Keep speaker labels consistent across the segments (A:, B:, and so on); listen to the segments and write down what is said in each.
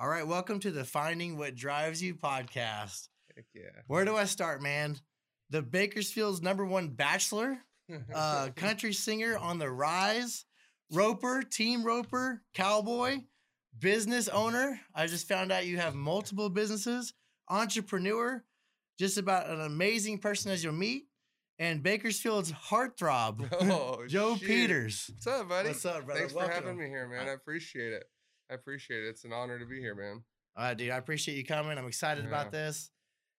A: All right, welcome to the Finding What Drives You podcast.
B: Heck yeah.
A: Where do I start, man? The Bakersfield's number one bachelor, uh, country singer on the rise, roper, team roper, cowboy, business owner. I just found out you have multiple businesses, entrepreneur, just about an amazing person as you'll meet, and Bakersfield's heartthrob,
B: Oh,
A: Joe
B: shit.
A: Peters.
B: What's up, buddy?
A: What's up, brother?
B: Thanks for having me here, man. I appreciate it. I appreciate it. It's an honor to be here, man.
A: All right, dude. I appreciate you coming. I'm excited
B: Yeah.
A: about this.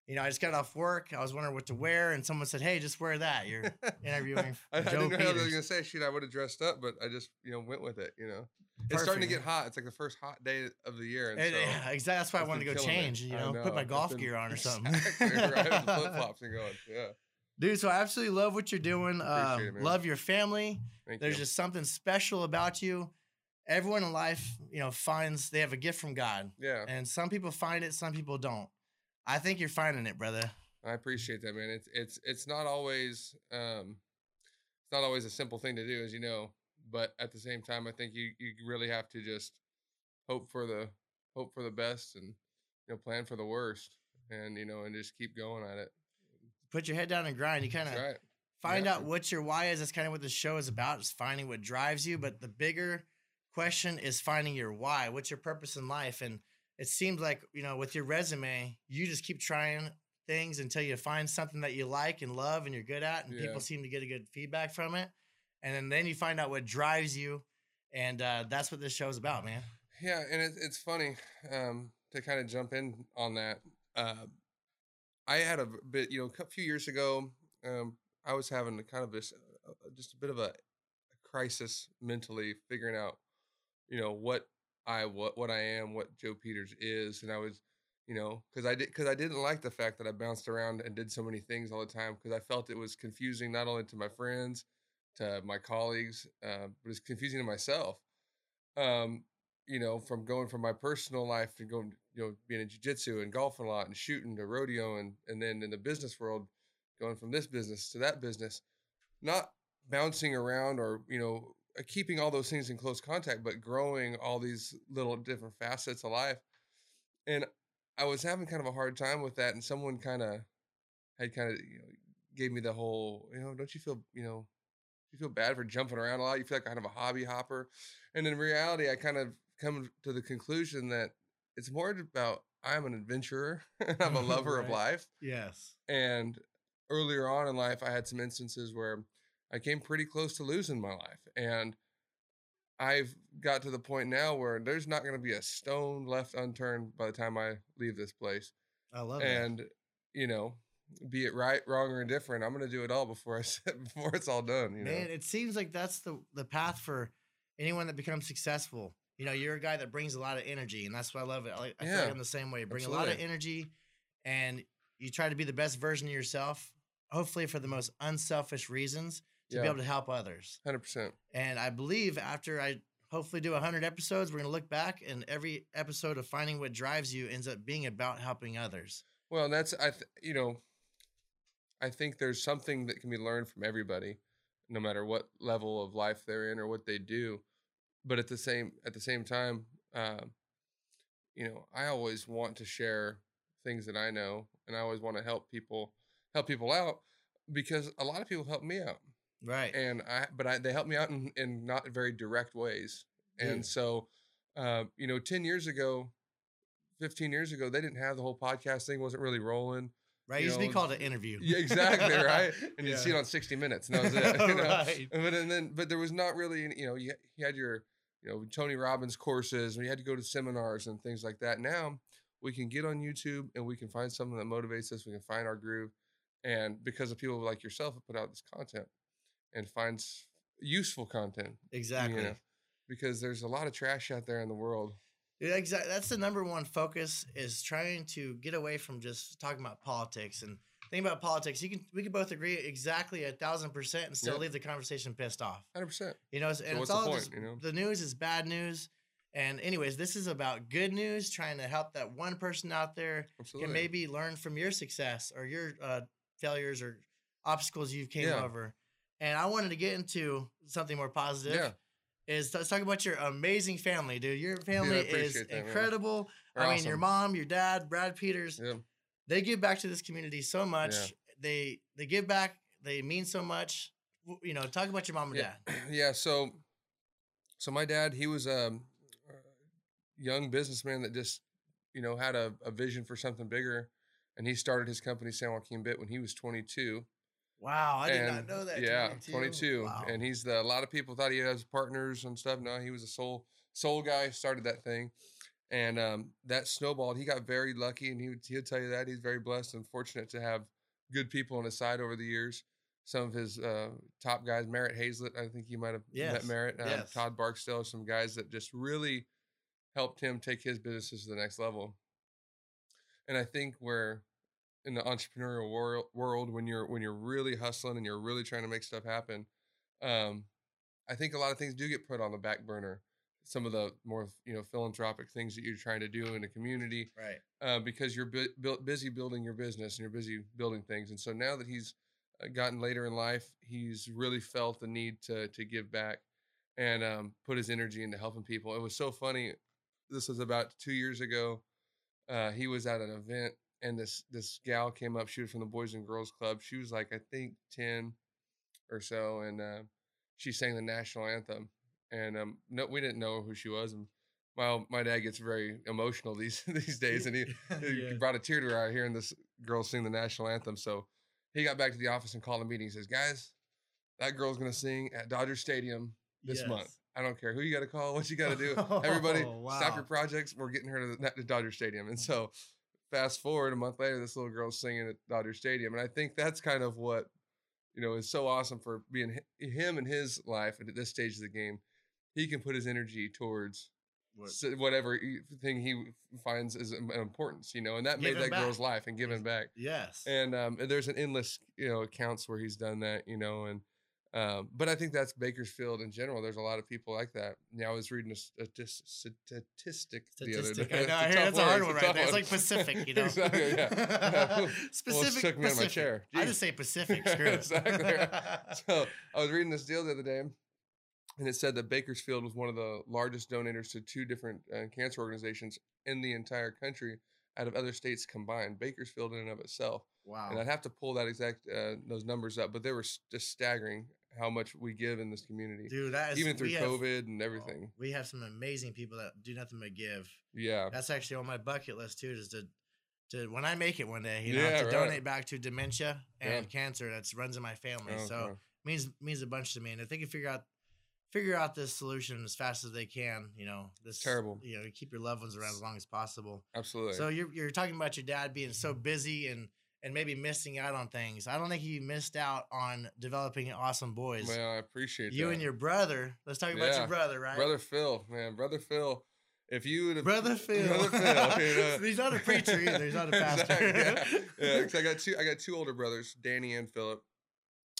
A: You know, I just got off work. I was wondering what to wear, and someone said, "Hey, just wear that." You're interviewing
B: I, I didn't know how was
A: Peters.
B: gonna say shit. I would have dressed up, but I just you know went with it. You know, it's starting to get hot. It's like the first hot day of the year, and
A: And,
B: so
A: yeah, exactly. That's why I wanted to go
B: killing it.
A: change. You
B: I
A: know, put my golf
B: been-
A: gear on or something.
B: Exactly, right? Flip flops and going. Yeah.
A: Dude, so I absolutely love what you're doing. Uh,
B: Appreciate it,
A: love your family.
B: Thank
A: There's
B: you.
A: just something special about you. Everyone in life, you know, finds they have a gift from God,
B: yeah.
A: and some people find it, some people don't. I think you're finding it, brother.
B: I appreciate that, man. It's it's it's not always um, it's not always a simple thing to do, as you know. But at the same time, I think you you really have to just hope for the hope for the best and you know plan for the worst, and you know and just keep going at it.
A: Put your head down and grind. You kind of
B: right.
A: find
B: Yeah.
A: out what your why is. That's kind of what the show is about, is finding what drives you. But the bigger question is finding your why. What's your purpose in life? And it seems like, you know, with your resume, you just keep trying things until you find something that you like and love and you're good at. And
B: Yeah.
A: people seem to get a good feedback from it. And then, then you find out what drives you. And uh, that's what this show is about, man.
B: Yeah, and it, it's funny um, to kind of jump in on that. Uh, I had a bit, you know, a few years ago, um, I was having a kind of this, uh, uh, just a bit of a crisis mentally, figuring out, you know, what I what what I am, what Joe Peters is, and I was, you know, because I did because I didn't like the fact that I bounced around and did so many things all the time because I felt it was confusing not only to my friends, to my colleagues, uh, but it's confusing to myself. Um, you know, from going from my personal life to going, you know, being in jujitsu and golfing a lot and shooting to rodeo and and then in the business world, going from this business to that business, not bouncing around or you know Uh, keeping all those things in close contact, but growing all these little different facets of life. And I was having kind of a hard time with that, and someone kind of had kind of you know gave me the whole you know don't you feel you know you feel bad for jumping around a lot you feel like kind of a hobby hopper and in reality i kind of come to the conclusion that it's more about i'm an adventurer and i'm a lover of life
A: Yes.
B: and earlier on in life i had some instances where i came pretty close to losing my life and i've got to the point now where there's not going to be a stone left unturned by the time i leave this place
A: I love it.
B: and you know be it right wrong or indifferent i'm going to do it all before i s- before it's all done you know
A: Man, it seems like that's the the path for anyone that becomes successful. You know, you're a guy that brings a lot of energy, and that's why I love it. I, I feel like I'm the same way. You bring a lot of energy, and you try to be the best version of yourself. Hopefully, for the most unselfish reasons, to be able to help others.
B: 100%
A: And I believe after I hopefully do 100 episodes, we're going to look back, and every episode of Finding What Drives You ends up being about helping others.
B: Well, and that's I, th- you know, I think there's something that can be learned from everybody, no matter what level of life they're in or what they do. But at the same at the same time, um, you know, I always want to share things that I know, and I always want to help people help people out because a lot of people help me out,
A: Right.
B: and I but I, they helped me out in, in not very direct ways, and so, uh, you know, ten years ago. 15 years ago, they didn't have the whole podcast thing, wasn't really rolling.
A: right.
B: You
A: used to be called an interview.
B: Yeah, exactly, right? And
A: you'd
B: see it on 60 Minutes, and that was it. You know?
A: Right.
B: But and then, but there was not really, any- you know, you, you had your, you know, Tony Robbins courses, and you had to go to seminars and things like that. Now we can get on YouTube and we can find something that motivates us. We can find our groove, and because of people like yourself who put out this content and finds useful content,
A: Exactly.
B: know, because there's a lot of trash out there in the world.
A: Yeah, exactly. That's the number one focus is trying to get away from just talking about politics and think about politics. You can we can both agree exactly a thousand percent and still
B: Yep.
A: leave the conversation pissed off.
B: 100%.
A: You know, and it's
B: what's the point,
A: just
B: you know?
A: the news is bad news. And anyways, this is about good news, trying to help that one person out there
B: Absolutely.
A: can maybe learn from your success or your uh, failures or obstacles you've came
B: Yeah.
A: over. And I wanted to get into something more positive
B: Yeah.
A: is let's talk about your amazing family, dude. Your family is
B: that,
A: incredible. I mean, your mom, your dad, Brad Peters,
B: Yeah.
A: they give back to this community so much. They they give back. They mean so much. You know, talk about your mom and
B: yeah.
A: dad.
B: yeah. So, so my dad, he was a young businessman that just, you know, had a, a vision for something bigger, and he started his company San Joaquin Bit when he was 22.
A: Wow, I did not know that.
B: Yeah, 22.
A: Wow.
B: And he's the a lot of people thought he has partners and stuff. No, he was a soul soul guy, started that thing. And um, that snowballed. He got very lucky and he would he'll tell you that. He's very blessed and fortunate to have good people on his side over the years. Some of his uh, top guys, Merritt Hazlett, I think you might have
A: Yes,
B: met Merritt, um,
A: yes.
B: Todd Barksdale, some guys that just really helped him take his businesses to the next level. And I think where in the entrepreneurial world, world when you're when you're really hustling and you're really trying to make stuff happen, um, I think a lot of things do get put on the back burner. Some of the more you know philanthropic things that you're trying to do in the community,
A: right.
B: uh, because you're bu- built busy building your business and you're busy building things. And so now that he's uh, gotten later in life, he's really felt the need to to give back and um, put his energy into helping people. It was so funny. This was about two years ago. Uh, he was at an event and this this gal came up. She was from the Boys and Girls Club. She was like I think ten or so, and uh, she sang the national anthem. And um, no, we didn't know who she was. And my my dad gets very emotional these these days, and he he brought a tear to her eye hearing this girl sing the national anthem. So he got back to the office and called a meeting. He says, "Guys, that girl's gonna sing at Dodger Stadium this month. I don't care who you got to call, what you got to do. Everybody,
A: Oh,
B: stop your projects. We're getting her to the, to Dodger Stadium." And so, fast forward a month later, this little girl's singing at Dodger Stadium, and I think that's kind of what you know is so awesome for being him in his life and at this stage of the game. He can put his energy towards
A: What-
B: whatever thing he finds is im- importance, you know, and that made
A: Giving
B: that girl's life and giving back.
A: Yes.
B: And um, and there's an endless, you know, accounts where he's done that, you know, and um, but I think that's Bakersfield in general. There's a lot of people like that. Now I was reading a statis- statistic the other
A: Statistic.
B: day.
A: I know. I hear that's a hard one right there. It's like Pacific, you know.
B: exactly. Yeah.
A: Specific.
B: took me out of my
A: Pacific.
B: chair.
A: I just say Pacific. Screw it.
B: Exactly. so I was reading this deal the other day, and it said that Bakersfield was one of the largest donors to two different uh, cancer organizations in the entire country out of other states combined. Bakersfield in and of itself,
A: wow.
B: and I'd have to pull that exact uh, those numbers up, but they were just staggering how much we give in this community,
A: Dude, that is
B: even through
A: have-
B: COVID and
A: oh,
B: everything.
A: we have some amazing people that do nothing but give.
B: Yeah,
A: That's actually on my bucket list too. Is to to when I make it one day, you know,
B: Yeah,
A: to
B: right.
A: donate back to dementia and
B: Yeah.
A: cancer that's runs in my family.
B: Oh,
A: so
B: okay.
A: means means a bunch to me. And if they can figure out figure out this solution as fast as they can, you know, this
B: terrible.
A: You know, keep your loved ones around as long as possible.
B: absolutely.
A: So you're you're talking about your dad being so busy and and maybe missing out on things. I don't think he missed out on developing awesome boys.
B: well, I appreciate
A: you
B: that.
A: and your brother. Let's talk about
B: Yeah.
A: your brother, right?
B: brother Phil, man, brother Phil. If you would have
A: Brother Phil.
B: Brother Phil, you know.
A: He's not a preacher either. He's not a pastor.
B: Exactly, yeah, yeah 'cause I got two. I got two older brothers, Danny and Philip.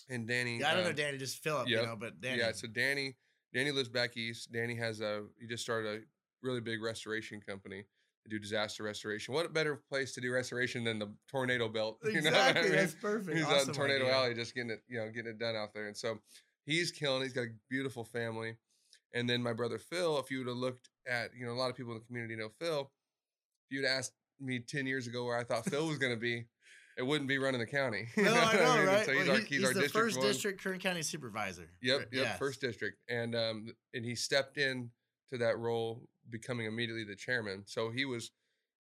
B: And Danny,
A: Yeah, I don't know
B: um,
A: Danny, just Philip, you know, but Danny.
B: Yeah, so Danny, Danny lives back east. Danny has a. He just started a really big restoration company do disaster restoration. What a better place to do restoration than the tornado belt? You know I
A: exactly.
B: mean?
A: That's perfect.
B: He's out in Tornado
A: idea.
B: Alley just getting it, you know, getting it done out there. And so he's killing. He's got a beautiful family. And then my brother Phil, if you would have looked at, you know, a lot of people in the community know Phil. If you'd asked me 10 years ago where I thought Phil was going to be, it wouldn't be running the county.
A: No, I
B: what
A: know,
B: mean?
A: right?
B: So he's
A: Well,
B: our,
A: he-
B: he's our
A: the
B: district
A: first
B: one.
A: district Kern County supervisor.
B: Yep, yep,
A: yes.
B: first district, and um, and he stepped in to that role, becoming immediately the chairman. So he was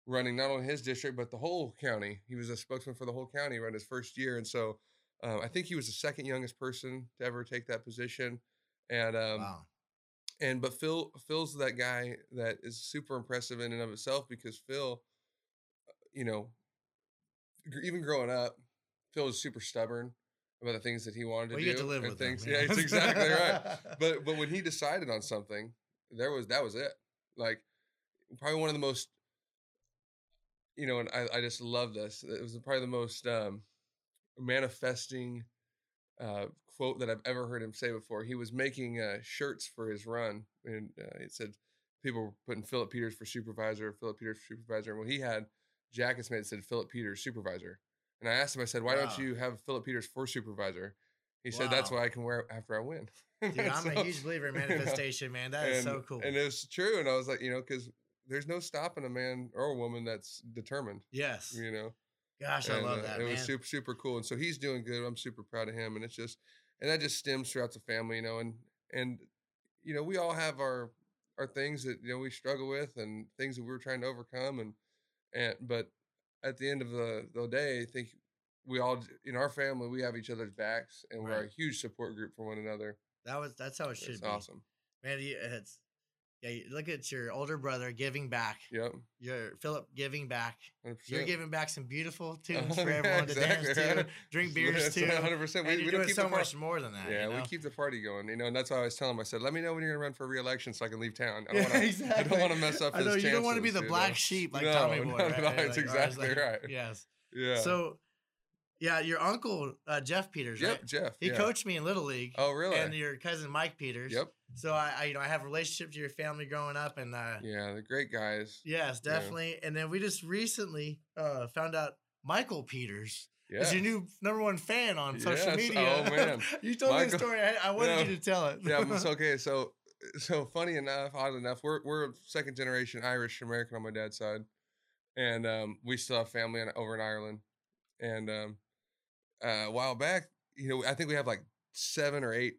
B: running not only his district but the whole county. He was a spokesman for the whole county around his first year, and so um, I think he was the second youngest person to ever take that position. And um,
A: wow.
B: and but Phil Phil's that guy that is super impressive in and of itself because Phil, you know, even growing up, Phil was super stubborn about the things that he wanted to
A: Well,
B: do.
A: to live
B: and
A: with him,
B: things.
A: you
B: Yeah, it's exactly right. But but when he decided on something, there was that was it. Like probably one of the most, you know, and I I just love this. It was probably the most um, manifesting uh, quote that I've ever heard him say before. He was making uh, shirts for his run, and uh, it said people were putting Philip Peters for supervisor, Philip Peters for supervisor. And well, he had jackets made that said Philip Peters supervisor. And I asked him, I said, why don't you have Philip Peters for supervisor? He said that's
A: Wow.
B: what I can wear after I win.
A: Dude, I'm
B: So-
A: a huge believer in
B: you know,
A: manifestation, man. That is so
B: and-
A: cool.
B: And it's true. And I was like, you know, because there's no stopping a man or a woman that's determined.
A: yes.
B: You know,
A: Gosh, I
B: And,
A: love
B: uh,
A: that,
B: It
A: man.
B: was super super cool, and so he's doing good. I'm super proud of him, and it's just, and that just stems throughout the family, you know, and and you know we all have our our things that you know we struggle with, and things that we're trying to overcome, and and but at the end of the the day, I think we all in our family we have each other's backs, and we're a huge support group for one another.
A: that was that's how it should
B: It's
A: be.
B: awesome.
A: Man, you, it's yeah, you look at your older brother giving back.
B: Yep,
A: Your Philip giving back.
B: 100%.
A: You're giving back some beautiful tunes for
B: yeah,
A: everyone to dance to, drink beers to.
B: Hundred percent. We,
A: you're
B: we
A: doing
B: don't keep
A: so much more than that.
B: Yeah,
A: you know?
B: we keep the party going, you know, and that's why I was telling him. I said, "Let me know when you're gonna run for re-election so I can leave town. I don't want to.
A: Exactly.
B: to mess up
A: I
B: his
A: know you don't want to be the black sheep like
B: No,
A: Tommy Boy.
B: no,
A: right?
B: no,
A: Like,
B: that's
A: or
B: exactly
A: like-
B: right.
A: Yes.
B: Yeah.
A: So, yeah, your uncle uh, Jeff Peters,
B: yep,
A: right?
B: Jeff.
A: He
B: yeah.
A: coached me in Little League.
B: Oh, really?
A: And your cousin Mike Peters.
B: Yep.
A: So I, I, you know, I have a relationship to your family growing up, and uh,
B: Yeah, they're great guys.
A: yes,
B: Yeah.
A: definitely. And then we just recently uh, found out Michael Peters
B: Yeah.
A: is your new number one fan on social
B: Yes.
A: media.
B: Oh, man.
A: you told me
B: Michael-
A: the story. I, I wanted
B: Yeah.
A: you to tell it.
B: yeah, it's okay. So, so funny enough, odd enough, we're we're second generation Irish American on my dad's side, and um, we still have family in, over in Ireland. And um, uh, a while back, you know, I think we have like seven or eight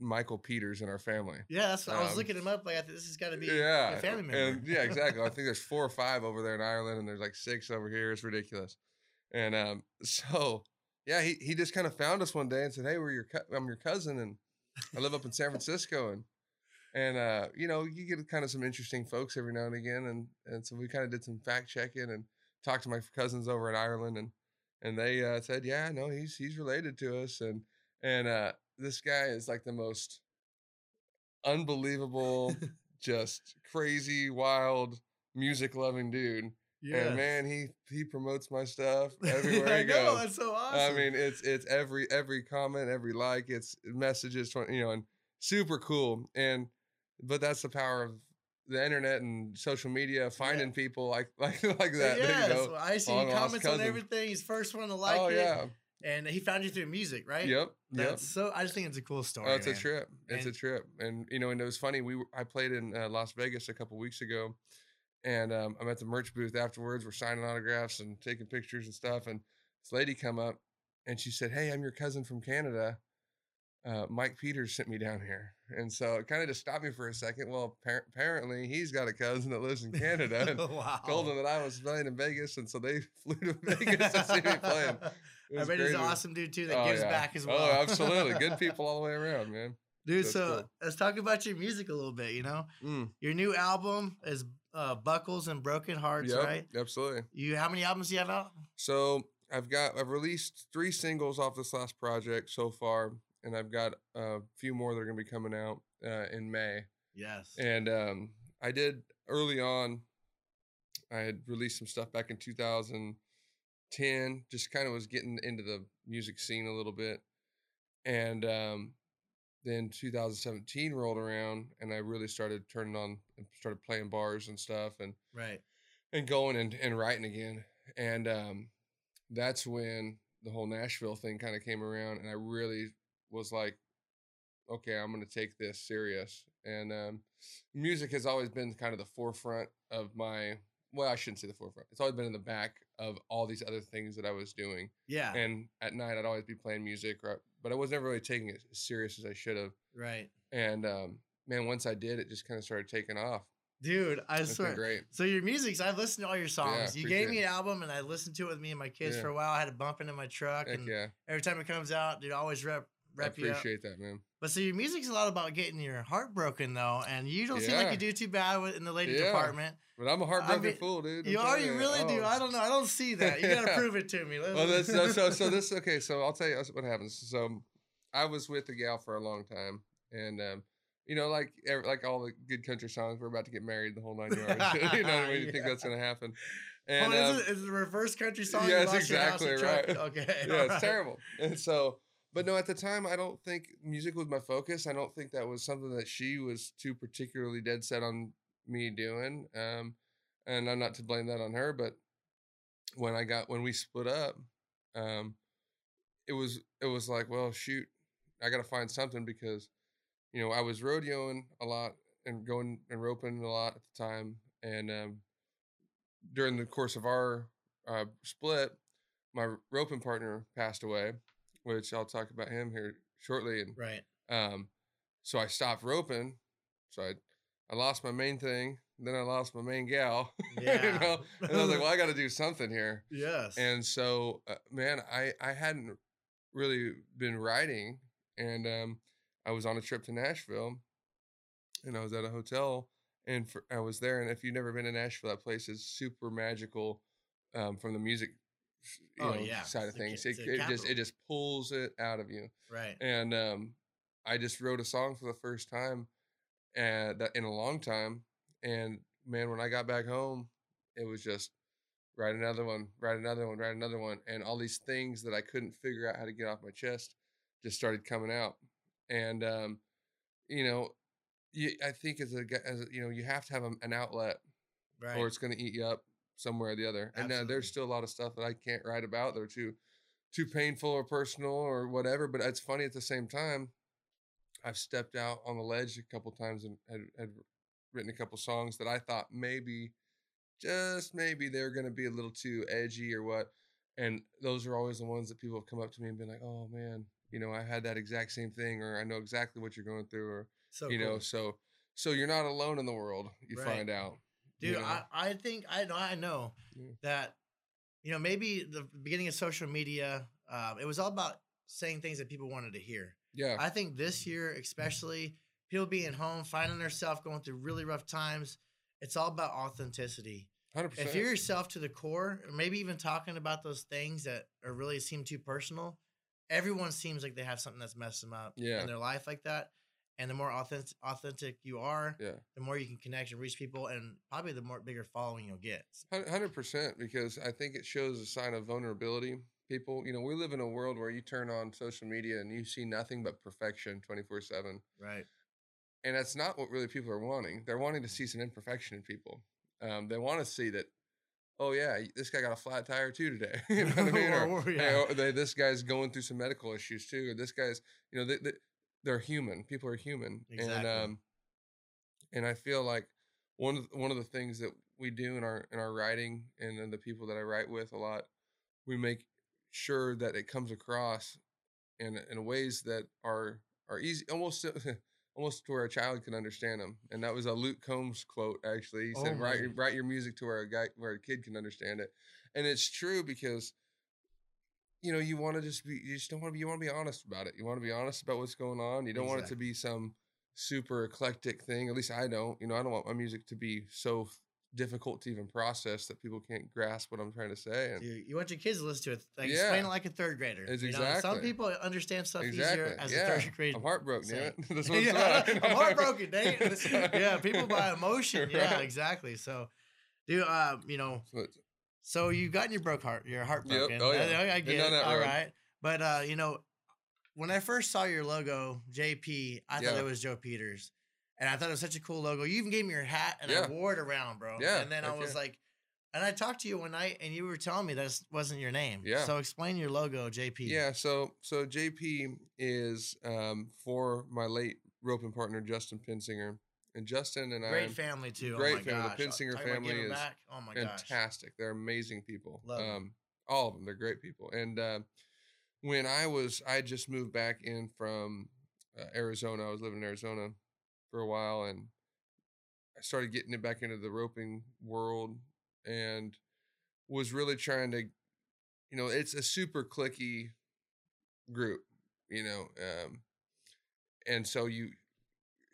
B: Michael Peters in our family.
A: yeah, that's what I was
B: Um,
A: looking him up. Like, this has got to be
B: yeah,
A: a family member.
B: And yeah, exactly. I think there's four or five over there in Ireland, and there's like six over here. It's ridiculous. And um, so yeah, he he just kind of found us one day and said, "Hey, we're your cou- I'm your cousin, and I live up in San Francisco, and and uh, you know, you get kind of some interesting folks every now and again, and and so we kind of did some fact checking and talked to my cousins over in Ireland, and and they uh, said, yeah, no, he's he's related to us, and and uh, this guy is like the most unbelievable, just crazy, wild, music loving dude.
A: yeah.
B: And man, he he promotes my stuff everywhere
A: I
B: he
A: know. That's so awesome.
B: I mean, it's it's every every comment, every like, it's messages, you know, and super cool. And but that's the power of the internet and social media, finding people like like like that.
A: Yes,
B: you know?
A: I see comments on everything. He's first one to like
B: oh
A: it.
B: yeah,
A: And he found you through music, right?
B: yep, yep.
A: So. I just think it's a cool story.
B: Oh, it's a trip. It's a
A: And-
B: trip, and you know, and it was funny. We were, I played in uh, Las Vegas a couple weeks ago, and um, I'm at the merch booth afterwards. We're signing autographs and taking pictures and stuff. And this lady come up, and she said, "Hey, I'm your cousin from Canada. Uh, Mike Peters sent me down here." And so it kind of just stopped me for a second. Well, appar- apparently he's got a cousin that lives in Canada, and
A: wow.
B: told him that I was playing in Vegas, and so they flew to Vegas to see me playing. It
A: I bet he's an awesome dude too that
B: Oh,
A: gives
B: yeah.
A: back as well.
B: Oh, absolutely. Good people all the way around, man.
A: dude.
B: That's
A: So
B: cool.
A: let's talk about your music a little bit. You know,
B: Mm.
A: your new album is uh, Buckles and Broken Hearts,
B: Yep,
A: right?
B: absolutely.
A: You how many albums do you have out?
B: So I've got I've released three singles off this last project so far, and I've got a few more that are going to be coming out uh, in May.
A: Yes.
B: And um, I did early on. I had released some stuff back in 2010. Just kind of was getting into the music scene a little bit, and um, then 2017 rolled around, and I really started turning on, and started playing bars and stuff, and
A: right.
B: and going and, and writing again. And um, that's when the whole Nashville thing kind of came around, and I really was like, okay, I'm going to take this serious. And um, music has always been kind of the forefront of my. Well, I shouldn't say the forefront. It's always been in the back of all these other things that I was doing.
A: Yeah.
B: And at night, I'd always be playing music, right? but I was never really taking it as serious as I should have.
A: right.
B: And um, man, once I did, it just kind of started taking off.
A: Dude, I swear.
B: great.
A: So your music's I've listened to all your songs. you gave me an album and I listened to it with me and my kids
B: Yeah.
A: for a while. I had it bumping in my truck
B: Heck
A: and
B: yeah.
A: every time it comes out, dude, I always rep rep up.
B: appreciate that, man.
A: But so your music's a lot about getting your heart broken though, and you don't seem like you do too bad in the lady
B: Yeah.
A: department.
B: But I'm a heartbroken
A: mean,
B: fool, dude. I'm
A: You are, you really do.
B: Oh.
A: I don't know. I don't see that. You gotta
B: Yeah.
A: prove it to me. Let's-
B: Well, that's, so, so so this okay. So I'll tell you what happens. So I was with the gal for a long time, and um, you know, like like all the good country songs, we're about to get married, the whole nine yards. you know what I mean? You think that's gonna happen?
A: Oh,
B: And
A: is,
B: um,
A: it, is it a reverse country song?
B: yeah,
A: You
B: that's
A: lost your house and
B: exactly right.
A: Okay.
B: yeah, it's
A: right.
B: terrible. And so, but no, at the time, I don't think music was my focus. I don't think that was something that she was too particularly dead set on me doing. Um, and I'm not to blame that on her, but when I got when we split up, um, it was it was like, well, shoot, I got to find something because, you know, I was rodeoing a lot and going and roping a lot at the time, and um, during the course of our uh, split, my roping partner passed away, which I'll talk about him here shortly, and
A: Right.
B: um, so I stopped roping. So I, I lost my main thing. Then I lost my main gal.
A: Yeah.
B: you know? And I was like, well, I got to do something here.
A: Yes.
B: And so, uh, man, I, I hadn't really been writing. And um, I was on a trip to Nashville and I was at a hotel and for, I was there. And if you've never been to Nashville, that place is super magical um, from the music
A: Oh,
B: know,
A: yeah.
B: side of things.
A: it's
B: It, it just it just pulls it out of you
A: right.
B: and um, I just wrote a song for the first time, and that in a long time. And man, when I got back home, it was just write another one, write another one, write another one, and all these things that I couldn't figure out how to get off my chest just started coming out. And um, you know, you, I think as a as a, you know, you have to have a, an outlet,
A: Right.
B: or it's going to eat you up somewhere or the other. And uh,
A: Absolutely.
B: there's still a lot of stuff that I can't write about. They're too too painful or personal or whatever. But it's funny at the same time. I've stepped out on the ledge a couple times and had, had written a couple songs that I thought maybe, just maybe they're going to be a little too edgy or what. And those are always the ones that people have come up to me and been like, "Oh man, you know, I had that exact same thing," or "I know exactly what you're going through," or
A: so
B: you know, so so you're not alone in the world. You
A: Right.
B: find out, you
A: dude
B: know?
A: I, I think i know i know
B: Yeah.
A: that you know maybe the beginning of social media um, it was all about saying things that people wanted to hear
B: yeah,
A: i think this year especially people being home finding themselves going through really rough times it's all about authenticity
B: hundred percent.
A: if you're yourself to the core or maybe even talking about those things that are really seem too personal everyone seems like they have something that's messed them up
B: Yeah.
A: in their life like that and the more authentic authentic you are
B: yeah,
A: the more you can connect and reach people, and probably the more bigger following you'll get.
B: hundred percent. Because I think it shows a sign of vulnerability. People, you know, we live in a world where you turn on social media and you see nothing but perfection twenty four seven,
A: Right.
B: and that's not what really people are wanting. They're wanting to see some imperfection in people. Um, they want to see that. Oh yeah, this guy got a flat tire too today. you know what I mean? Or,
A: Or-
B: hey,
A: yeah.
B: oh, they, this guy's going through some medical issues too. Or this guy's, you know, they, they, they're human. People are human, and um, and I feel like one of the, one of the things that we do in our in our writing and the people that I write with a lot, we make sure that it comes across in in ways that are are easy, almost almost to where a child can understand them. And that was a Luke Combs quote. Actually, he
A: Oh
B: said, "Write your- write your music to where a guy where a kid can understand it," and it's true because you know you want to just be you just don't want to be you want to be honest about it. You want to be honest about what's going on. You don't want it to be some super eclectic thing. At least I don't. You know, I don't want my music to be so difficult to even process that people can't grasp what I'm trying to say. And
A: You, you want your kids to listen to it, like explain it like a third grader.
B: It's
A: you know? Some people understand stuff
B: exactly,
A: easier as
B: yeah.
A: a third grader.
B: I'm heartbroken. Damn it.
A: say.
B: That's what's
A: yeah. I'm heartbroken. Dang it. yeah, people by emotion. Yeah,
B: Right.
A: exactly. So, dude, uh, you know,
B: So
A: so you got your broke heart, your heart
B: Yep. Oh, yeah.
A: I, I get it. All
B: road.
A: right, but uh, you know, when I first saw your logo, JP, I thought
B: Yeah.
A: it was Joe Peters, and I thought it was such a cool logo. You even gave me your hat, and I wore it around, bro.
B: Yeah,
A: and then I was
B: yeah.
A: like. And I talked to you one night, and you were telling me that wasn't your name.
B: Yeah.
A: So explain your logo, JP.
B: Yeah, so so JP is um, for my late roping partner Justin Pinsinger, and Justin and I.
A: Great family too.
B: great
A: oh my
B: family. The
A: Gosh.
B: Pinsinger
A: Talk
B: family is
A: back. Oh my gosh.
B: fantastic. They're amazing people.
A: Love
B: um, all of them. They're great people. And uh, when I was, I just moved back in from uh, Arizona. I was living in Arizona for a while, and I started getting it back into the roping world, and was really trying to, you know, it's a super clicky group, you know, um, and so you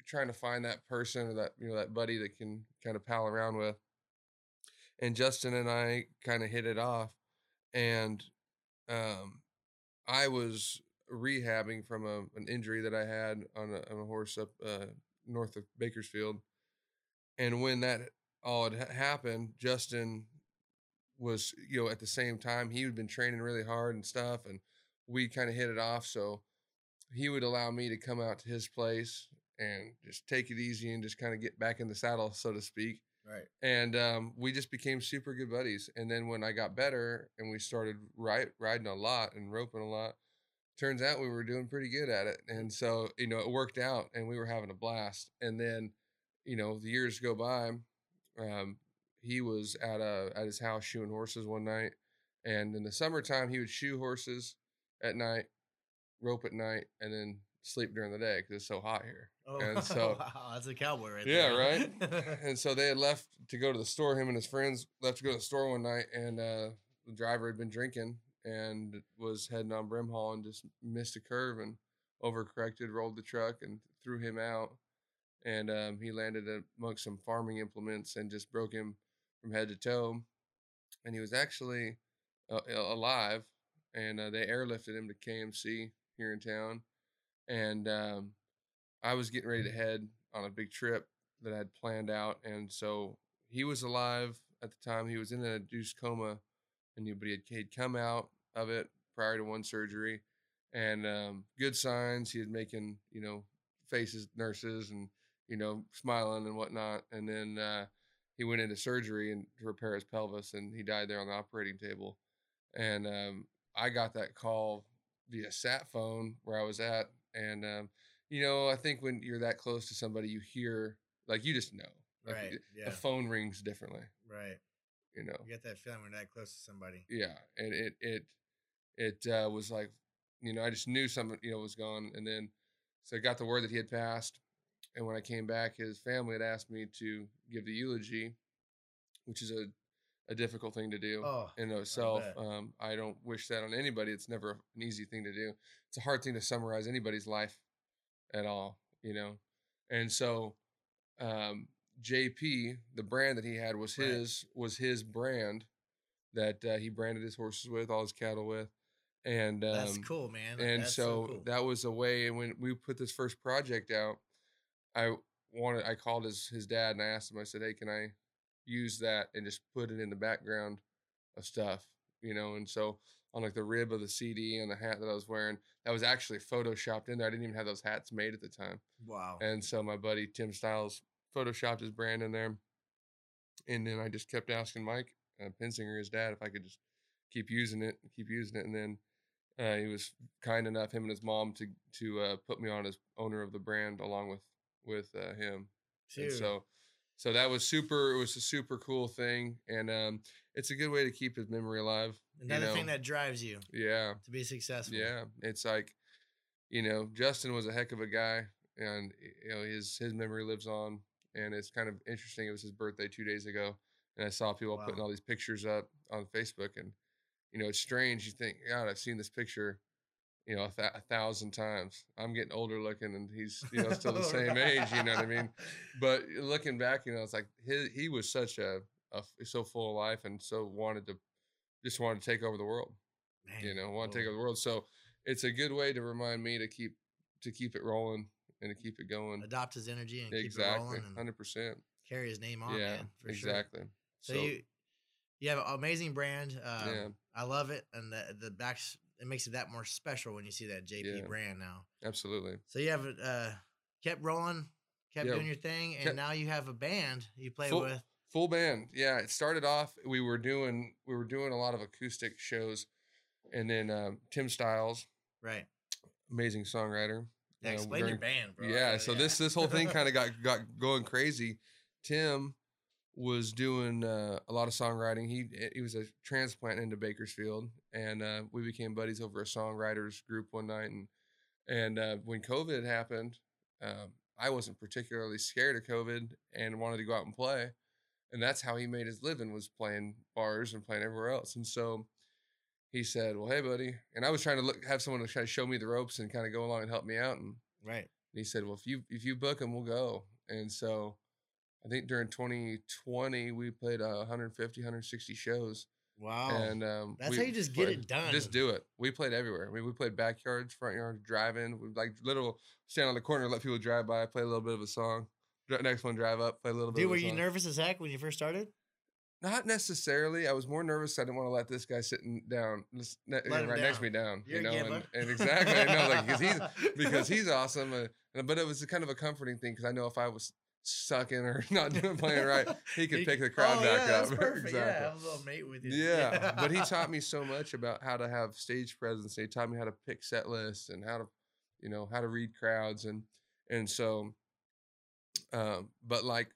B: trying to find that person or that you know that buddy that can kind of pal around with. And Justin and I kind of hit it off, and um, I was rehabbing from a, an injury that I had on a, on a horse up uh, north of Bakersfield, and when that all had happened, Justin was you know at the same time he had been training really hard and stuff, and we kind of hit it off. So he would allow me to come out to his place and just take it easy and just kind of get back in the saddle, so to speak
A: Right.
B: and um, we just became super good buddies. And then when I got better and we started ride, riding a lot and roping a lot, turns out we were doing pretty good at it. And so, you know, it worked out and we were having a blast. And then, you know, the years go by. Um, he was at a at his house shoeing horses one night. And in the summertime he would shoe horses at night, rope at night, and then sleep during the day because it's so hot here.
A: Oh,
B: and so
A: wow, that's a cowboy right
B: yeah,
A: there.
B: Yeah, right. and so they had left to go to the store. Him and his friends left to go to the store one night, and uh, the driver had been drinking and was heading on Brimhall and just missed a curve and overcorrected, rolled the truck and threw him out. And um, he landed amongst some farming implements and just broke him from head to toe. And he was actually uh, alive, and uh, they airlifted him to KMC here in town. And um, I was getting ready to head on a big trip that I had planned out, and so he was alive at the time. He was in a induced coma, and he, but he had he'd come out of it prior to one surgery, and um, good signs. He had making you know faces, nurses, and you know smiling and whatnot, and then uh, he went into surgery and to repair his pelvis, and he died there on the operating table, and um, I got that call via sat phone where I was at, and um, you know, I think when you're that close to somebody, you hear like you just know. Like,
A: right. Yeah.
B: The phone rings differently.
A: right.
B: You know.
A: You get that feeling when you're that close to somebody.
B: Yeah, and it it it uh, was like, you know, I just knew something, you know, was gone, and then so I got the word that he had passed, and when I came back, his family had asked me to give the eulogy, which is a a difficult thing to do
A: Oh,
B: in itself.
A: bet.
B: Um, I don't wish that on anybody. It's never an easy thing to do. It's a hard thing to summarize anybody's life at all, you know. And so, um, JP, the brand that he had was
A: Right.
B: his was his brand that uh, he branded his horses with, all his cattle with, and um,
A: that's cool, man.
B: and
A: That's
B: so,
A: cool.
B: that was a way. And when we put this first project out, I wanted. I called his his dad and I asked him. I said, "Hey, can I use that and just put it in the background of stuff?" You know. And so on like the rib of the CD and the hat that I was wearing, that was actually photoshopped in there. I didn't even have those hats made at the time.
A: wow.
B: And so my buddy Tim Styles photoshopped his brand in there. And then I just kept asking Mike uh, Pensinger, his dad, if I could just keep using it, keep using it. And then uh, he was kind enough, him and his mom, to to uh, put me on as owner of the brand along with with uh, him. And so so that was super. It was a super cool thing, and um, it's a good way to keep his memory alive. you
A: another thing that drives you
B: Yeah,
A: to be successful.
B: yeah, it's like, you know, Justin was a heck of a guy, and you know his his memory lives on, and it's kind of interesting. It was his birthday two days ago, and I saw people putting all these pictures up on Facebook, and you know, it's strange. You think, God, I've seen this picture, you know, a, th- a thousand times. I'm getting older looking, and he's you know still the same age. You know what I mean? But looking back, you know, it's like his, he was such a, a so full of life, and so wanted to just wanted to take over the world
A: Man,
B: you know want to take over the world so it's a good way to remind me to keep to keep it rolling and to keep it going
A: adopt his energy and keep it
B: exactly
A: rolling
B: 100%
A: carry his name on,
B: yeah
A: man. For sure.
B: exactly
A: So, you you have an amazing brand. Um,
B: Yeah.
A: I love it, and the the backs it makes it that more special when you see that JP
B: Yeah.
A: brand now.
B: absolutely
A: So you have uh kept rolling, kept
B: Yeah.
A: doing your thing, and
B: Kept-
A: now you have a band you play
B: Full-
A: with.
B: full band yeah it started off we were doing we were doing a lot of acoustic shows and then um, tim styles
A: Right.
B: amazing songwriter
A: Yeah, explain your band, bro.
B: Yeah, so this this whole thing kind of got got going crazy. Tim was doing uh, a lot of songwriting. He he was a transplant into Bakersfield, and uh, we became buddies over a songwriters group one night. And and uh, when COVID happened, um, I wasn't particularly scared of COVID and wanted to go out and play. And that's how he made his living was playing bars and playing everywhere else. And so he said, "Well, hey, buddy," and I was trying to look have someone to try to show me the ropes and kind of go along and help me out. And
A: right.
B: and he said, "Well, if you if you book him, we'll go." And so, I think during 2020 we played uh, 150, 160 shows,
A: Wow.
B: and um,
A: That's how you just get it done.
B: Just do it. We played everywhere. I mean, we played backyards, front yards, drive-in. We like little stand on the corner, let people drive by, play a little bit of a song. Next one, drive up, play a little bit.
A: Dude, were you
B: song.
A: nervous as heck when you first started?
B: Not necessarily. I was more nervous. I didn't want to let this guy sitting down,
A: Let
B: right next to me down.
A: You're
B: you know, and, and exactly, I know, like because he's because he's awesome. Uh, but it was a kind of a comforting thing because I know if I was sucking or not doing playing right, he could
A: He-
B: pick the crowd
A: oh,
B: back
A: yeah,
B: up.
A: Perfect. Yeah,
B: exactly.
A: have a little mate with you.
B: Yeah, but he taught me so much about how to have stage presence. He taught me how to pick set lists and how to, you know, how to read crowds and and so, um, but like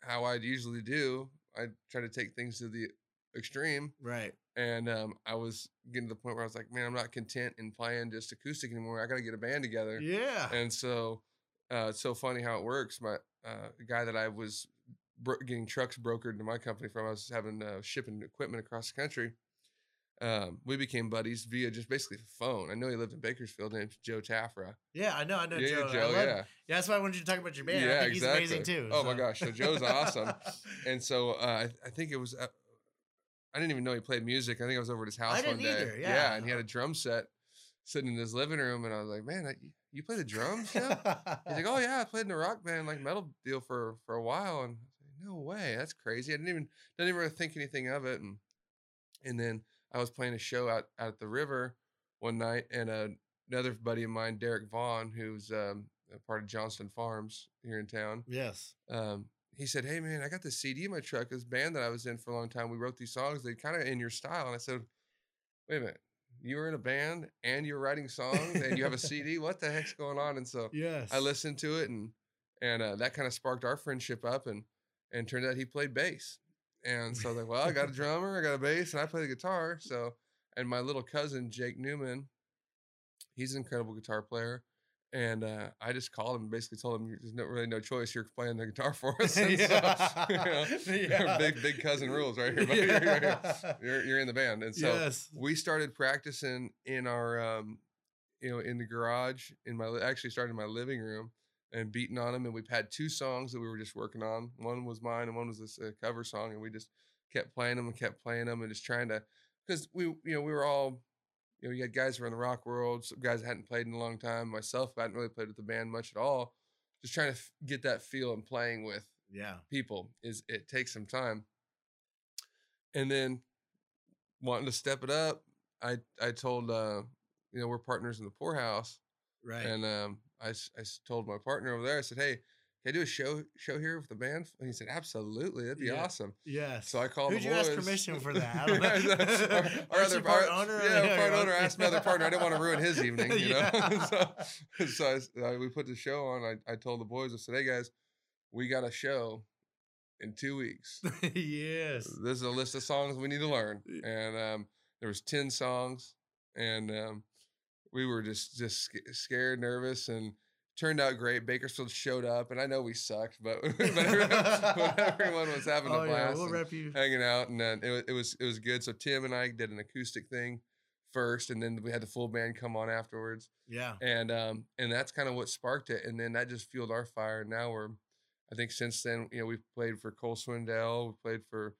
B: how I'd usually do, I try to take things to the extreme,
A: right.
B: and um, I was getting to the point where I was like, man, I'm not content in playing just acoustic anymore. I got to get a band together.
A: Yeah.
B: And so, uh, it's so funny how it works. My uh, guy that I was bro- getting trucks brokered to my company from, I was having uh, shipping equipment across the country. Um, we became buddies via just basically the phone. I know he lived in Bakersfield. Named Joe Taffra.
A: yeah, I know. I know
B: yeah,
A: Joe. I
B: Joe.
A: love-
B: Yeah.
A: Yeah, that's why I wanted you to talk about your band. I
B: Yeah,
A: think he's amazing
B: exactly.
A: too.
B: Oh my gosh, so Joe's awesome. And so uh, I, I think it was. Uh, I didn't even know he played music. I think I was over at his house one day.
A: either, yeah.
B: and he had a drum set sitting in his living room, and I was like, "Man, I, you play the drums?" Joe?" He's like, "Oh yeah, I played in a rock band, like metal deal for for a while." And I was like, no way, that's crazy. I didn't even didn't even really think anything of it. And and then I was playing a show out out at the river one night, and uh, another buddy of mine, Derek Vaughn, who's um, a part of Johnston Farms here in town.
A: yes.
B: Um, he said, "Hey man, I got this CD in my truck. This band that I was in for a long time. We wrote these songs. They kind of in your style." And I said, "Wait a minute." You were in a band and you're writing songs and you have a CD. What the heck's going on? And so
A: Yes.
B: I listened to it and and uh, that kind of sparked our friendship up and and turned out he played bass. And so I was like, well, I got a drummer, I got a bass, and I play the guitar. So and my little cousin Jake Newman, he's an incredible guitar player. And uh, I just called him and basically told him there's no really no choice. You're playing the guitar for us. And so, you know,
A: Yeah.
B: big big cousin rules right here. buddy. You're, you're, you're in the band. And so
A: yes.
B: we started practicing in our um you know in the garage in my actually started in my living room and beating on them and we've had two songs that we were just working on one was mine and one was this uh, cover song and we just kept playing them and kept playing them and just trying to because we you know we were all you know you had guys who were in the rock world some guys that hadn't played in a long time myself I hadn't really played with the band much at all just trying to f- get that feel and playing with
A: Yeah.
B: people is it takes some time. And then wanting to step it up, I I told uh you know we're partners in the Pour House,
A: Right.
B: and um I, I told my partner over there I said hey can I do a show show here with the band and he said absolutely that'd be
A: Yeah.
B: awesome
A: yes.
B: so I called
A: Who'd you ask permission for that? I don't know.
B: our, our other
A: part
B: our-
A: owner?
B: yeah,
A: Yeah,
B: part
A: yeah,
B: owner asked my other partner I didn't want to ruin his evening you know so, so I we put the show on I, I told the boys I said hey guys we got a show in two weeks
A: yes.
B: this is a list of songs we need to learn and um, there was 10 songs and um, we were just just scared nervous and turned out great bakersfield showed up and i know we sucked but, but, everyone, but everyone was having
A: oh
B: a
A: yeah,
B: blast
A: we'll rep you.
B: hanging out and then it, it was it was good so tim and i did an acoustic thing first and then we had the full band come on afterwards
A: Yeah.
B: and um and that's kind of what sparked it and then that just fueled our fire and now we're i think since then you know we've played for cole swindell we played for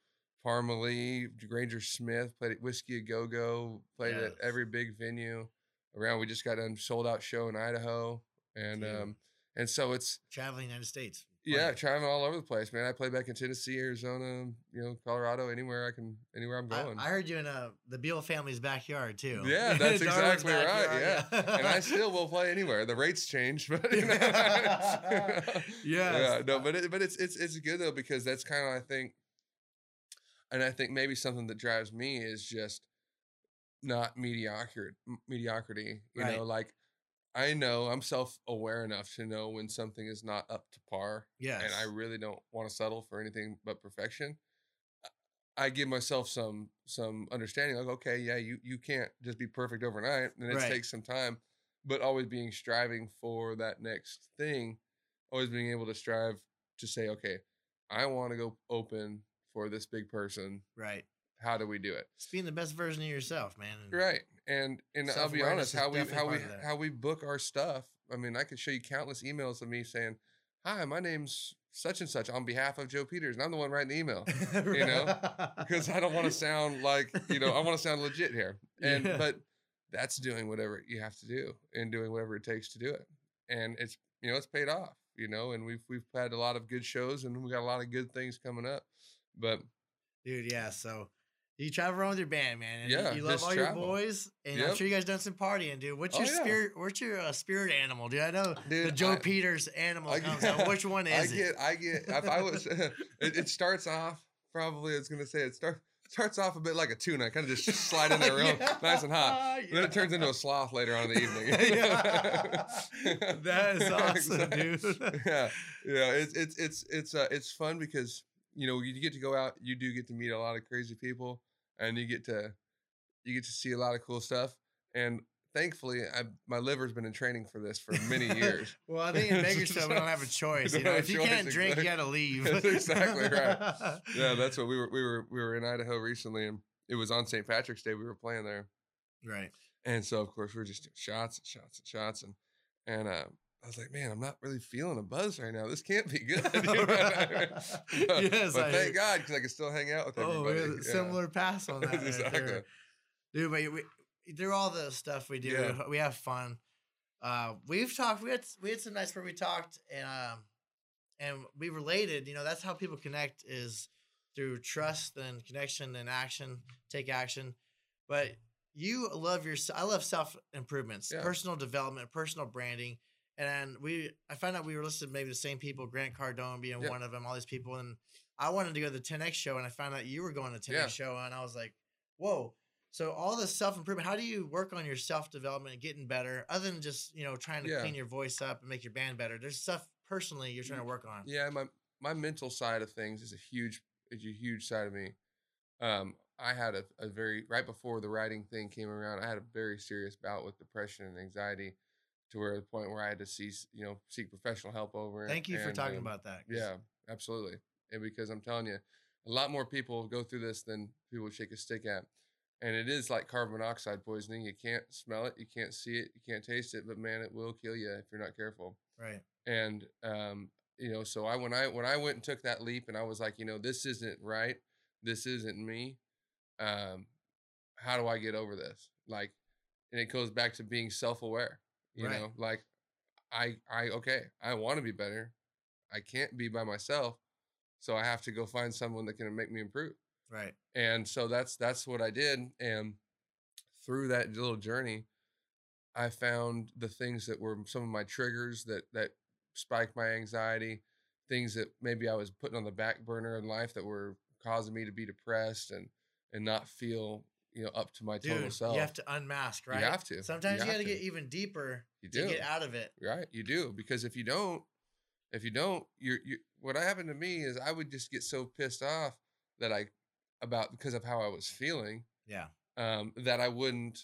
B: parmalee granger smith played at whiskey a go-go played
A: Yes.
B: at every big venue around we just got a sold out show in idaho and
A: Dude.
B: um and so it's
A: Traveling United States.
B: yeah
A: playing.
B: traveling all over the place man i play back in tennessee arizona you know colorado anywhere i can anywhere i'm going
A: I heard you in uh, the Beal family's backyard too.
B: Yeah, that's exactly right,
A: Yeah,
B: and I still will play anywhere. The rates change, but you know.
A: Yes.
B: yeah, no, but it, but it's it's it's good though because that's kind of I think, and I think maybe something that drives me is just not mediocre mediocrity. You
A: Right.
B: know, like I know I'm self aware enough to know when something is not up to par,
A: yes.
B: and I really don't want to settle for anything but perfection. I give myself some some understanding, like okay, yeah, you you can't just be perfect overnight, and it
A: Right.
B: takes some time, but always being striving for that next thing, always being able to strive to say, okay, I want to go open for this big person.
A: right.
B: How do we do it?
A: It's being the best version of yourself, man. and-
B: Right. And and I'll be honest, how we how we
A: part of that.
B: how we book our stuff. I mean, I could show you countless emails of me saying, "Hi, my name's such and such on behalf of Joe Peters," and I'm the one writing the email you know, because I don't want to sound like you know I want to sound legit here. And
A: Yeah.
B: but that's doing whatever you have to do and doing whatever it takes to do it. And it's you know it's paid off. You know, and we've we've had a lot of good shows and we got a lot of good things coming up. But
A: dude. Yeah. So You travel around with your band, man. And
B: Yeah,
A: you, love all
B: travel.
A: your boys, and I'm sure you guys done some partying, dude. What's
B: Oh,
A: your
B: yeah.
A: spirit? What's your uh, spirit animal, dude? I know the Joe
B: I-
A: Peters animal
B: I
A: comes
B: get-
A: out. Which one is it?
B: I get, I get. If I was, it, it starts off probably. I was gonna say it start starts off a bit like a tuna, kind of just slide in there real
A: Yeah.
B: nice and hot. Then
A: Yeah.
B: it turns into a sloth later on in the evening.
A: That is awesome,
B: Exactly.
A: dude.
B: yeah, yeah. It's it's it's it's uh, it's fun because you know you get to go out. You do get to meet a lot of crazy people, and you get to you get to see a lot of cool stuff. And thankfully, I my liver's been in training for this for many years.
A: Well, I think in Bakersfield we don't have a choice. You know, if you
B: choice,
A: can't drink, you got to leave.
B: That's exactly right. yeah, that's what we were. We were we were in Idaho recently, and it was on St. Patrick's Day. We were playing there,
A: right.
B: and so of course we are just doing shots and shots and shots, and and uh, I was like, man, I'm not really feeling a buzz right now. This can't be good. you know what I mean? but,
A: Yes,
B: but
A: I
B: thank God because I can still hang out with
A: Oh,
B: everybody.
A: a
B: Yeah.
A: similar pass on that. right
B: exactly.
A: there. dude. But we, through all the stuff we do,
B: Yeah.
A: we have fun. Uh, we've talked. We had we had some nights where we talked, and um, and we related. You know, that's how people connect is through trust and connection and action. Take action, but you love your. I love self improvements,
B: Yeah.
A: personal development, personal branding. And we, I found out we were listed maybe the same people, Grant Cardone being
B: Yeah.
A: one of them, all these people. And I wanted to go to the 10X show, and I found out you were going to the 10X
B: Yeah.
A: show, and I was like, whoa. So all this self improvement, how do you work on your self development and getting better, other than just you know trying to
B: Yeah.
A: clean your voice up and make your band better? There's stuff personally you're trying to work on.
B: Yeah, my my mental side of things is a huge is a huge side of me. Um, I had a, a very right before the writing thing came around, I had a very serious bout with depression and anxiety, to where the point where I had to see you know seek professional help over.
A: Thank you for talking
B: um,
A: about that.
B: Yeah, absolutely. And because I'm telling you, a lot more people go through this than people shake a stick at. And it is like carbon monoxide poisoning. You can't smell it, you can't see it, you can't taste it, but man, it will kill you if you're not careful
A: Right.
B: and um you know so i when i when i went and took that leap and i was like you know this isn't right this isn't me um how do i get over this like and it goes back to being self-aware you
A: Right.
B: know like i i okay i want to be better i can't be by myself so i have to go find someone that can make me improve
A: Right.
B: and so that's that's what I did. And through that little journey, I found the things that were some of my triggers that that spiked my anxiety, things that maybe I was putting on the back burner in life that were causing me to be depressed and and not feel you know up to my total
A: Dude,
B: self.
A: you have to unmask, right?
B: You have to.
A: Sometimes you,
B: have
A: got to get even deeper
B: You
A: to get out of it.
B: Right, you do because if you don't, if you don't, you're you. What happened to me is I would just get so pissed off that I about because of how I was feeling
A: Yeah.
B: um, that I wouldn't,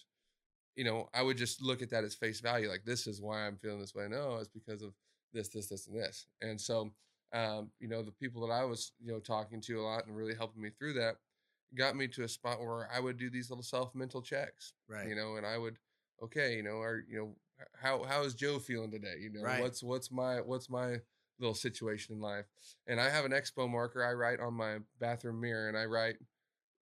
B: you know, I would just look at that as face value. Like this is why I'm feeling this way. No, it's because of this, this, this, and this. And so, um, you know, the people that I was, you know, talking to a lot and really helping me through that got me to a spot where I would do these little self mental checks,
A: Right.
B: you know, and I would, okay, you know, or you know, how how is Joe feeling today? You know,
A: Right.
B: what's what's my what's my little situation in life? And I have an expo marker I write on my bathroom mirror, and I write,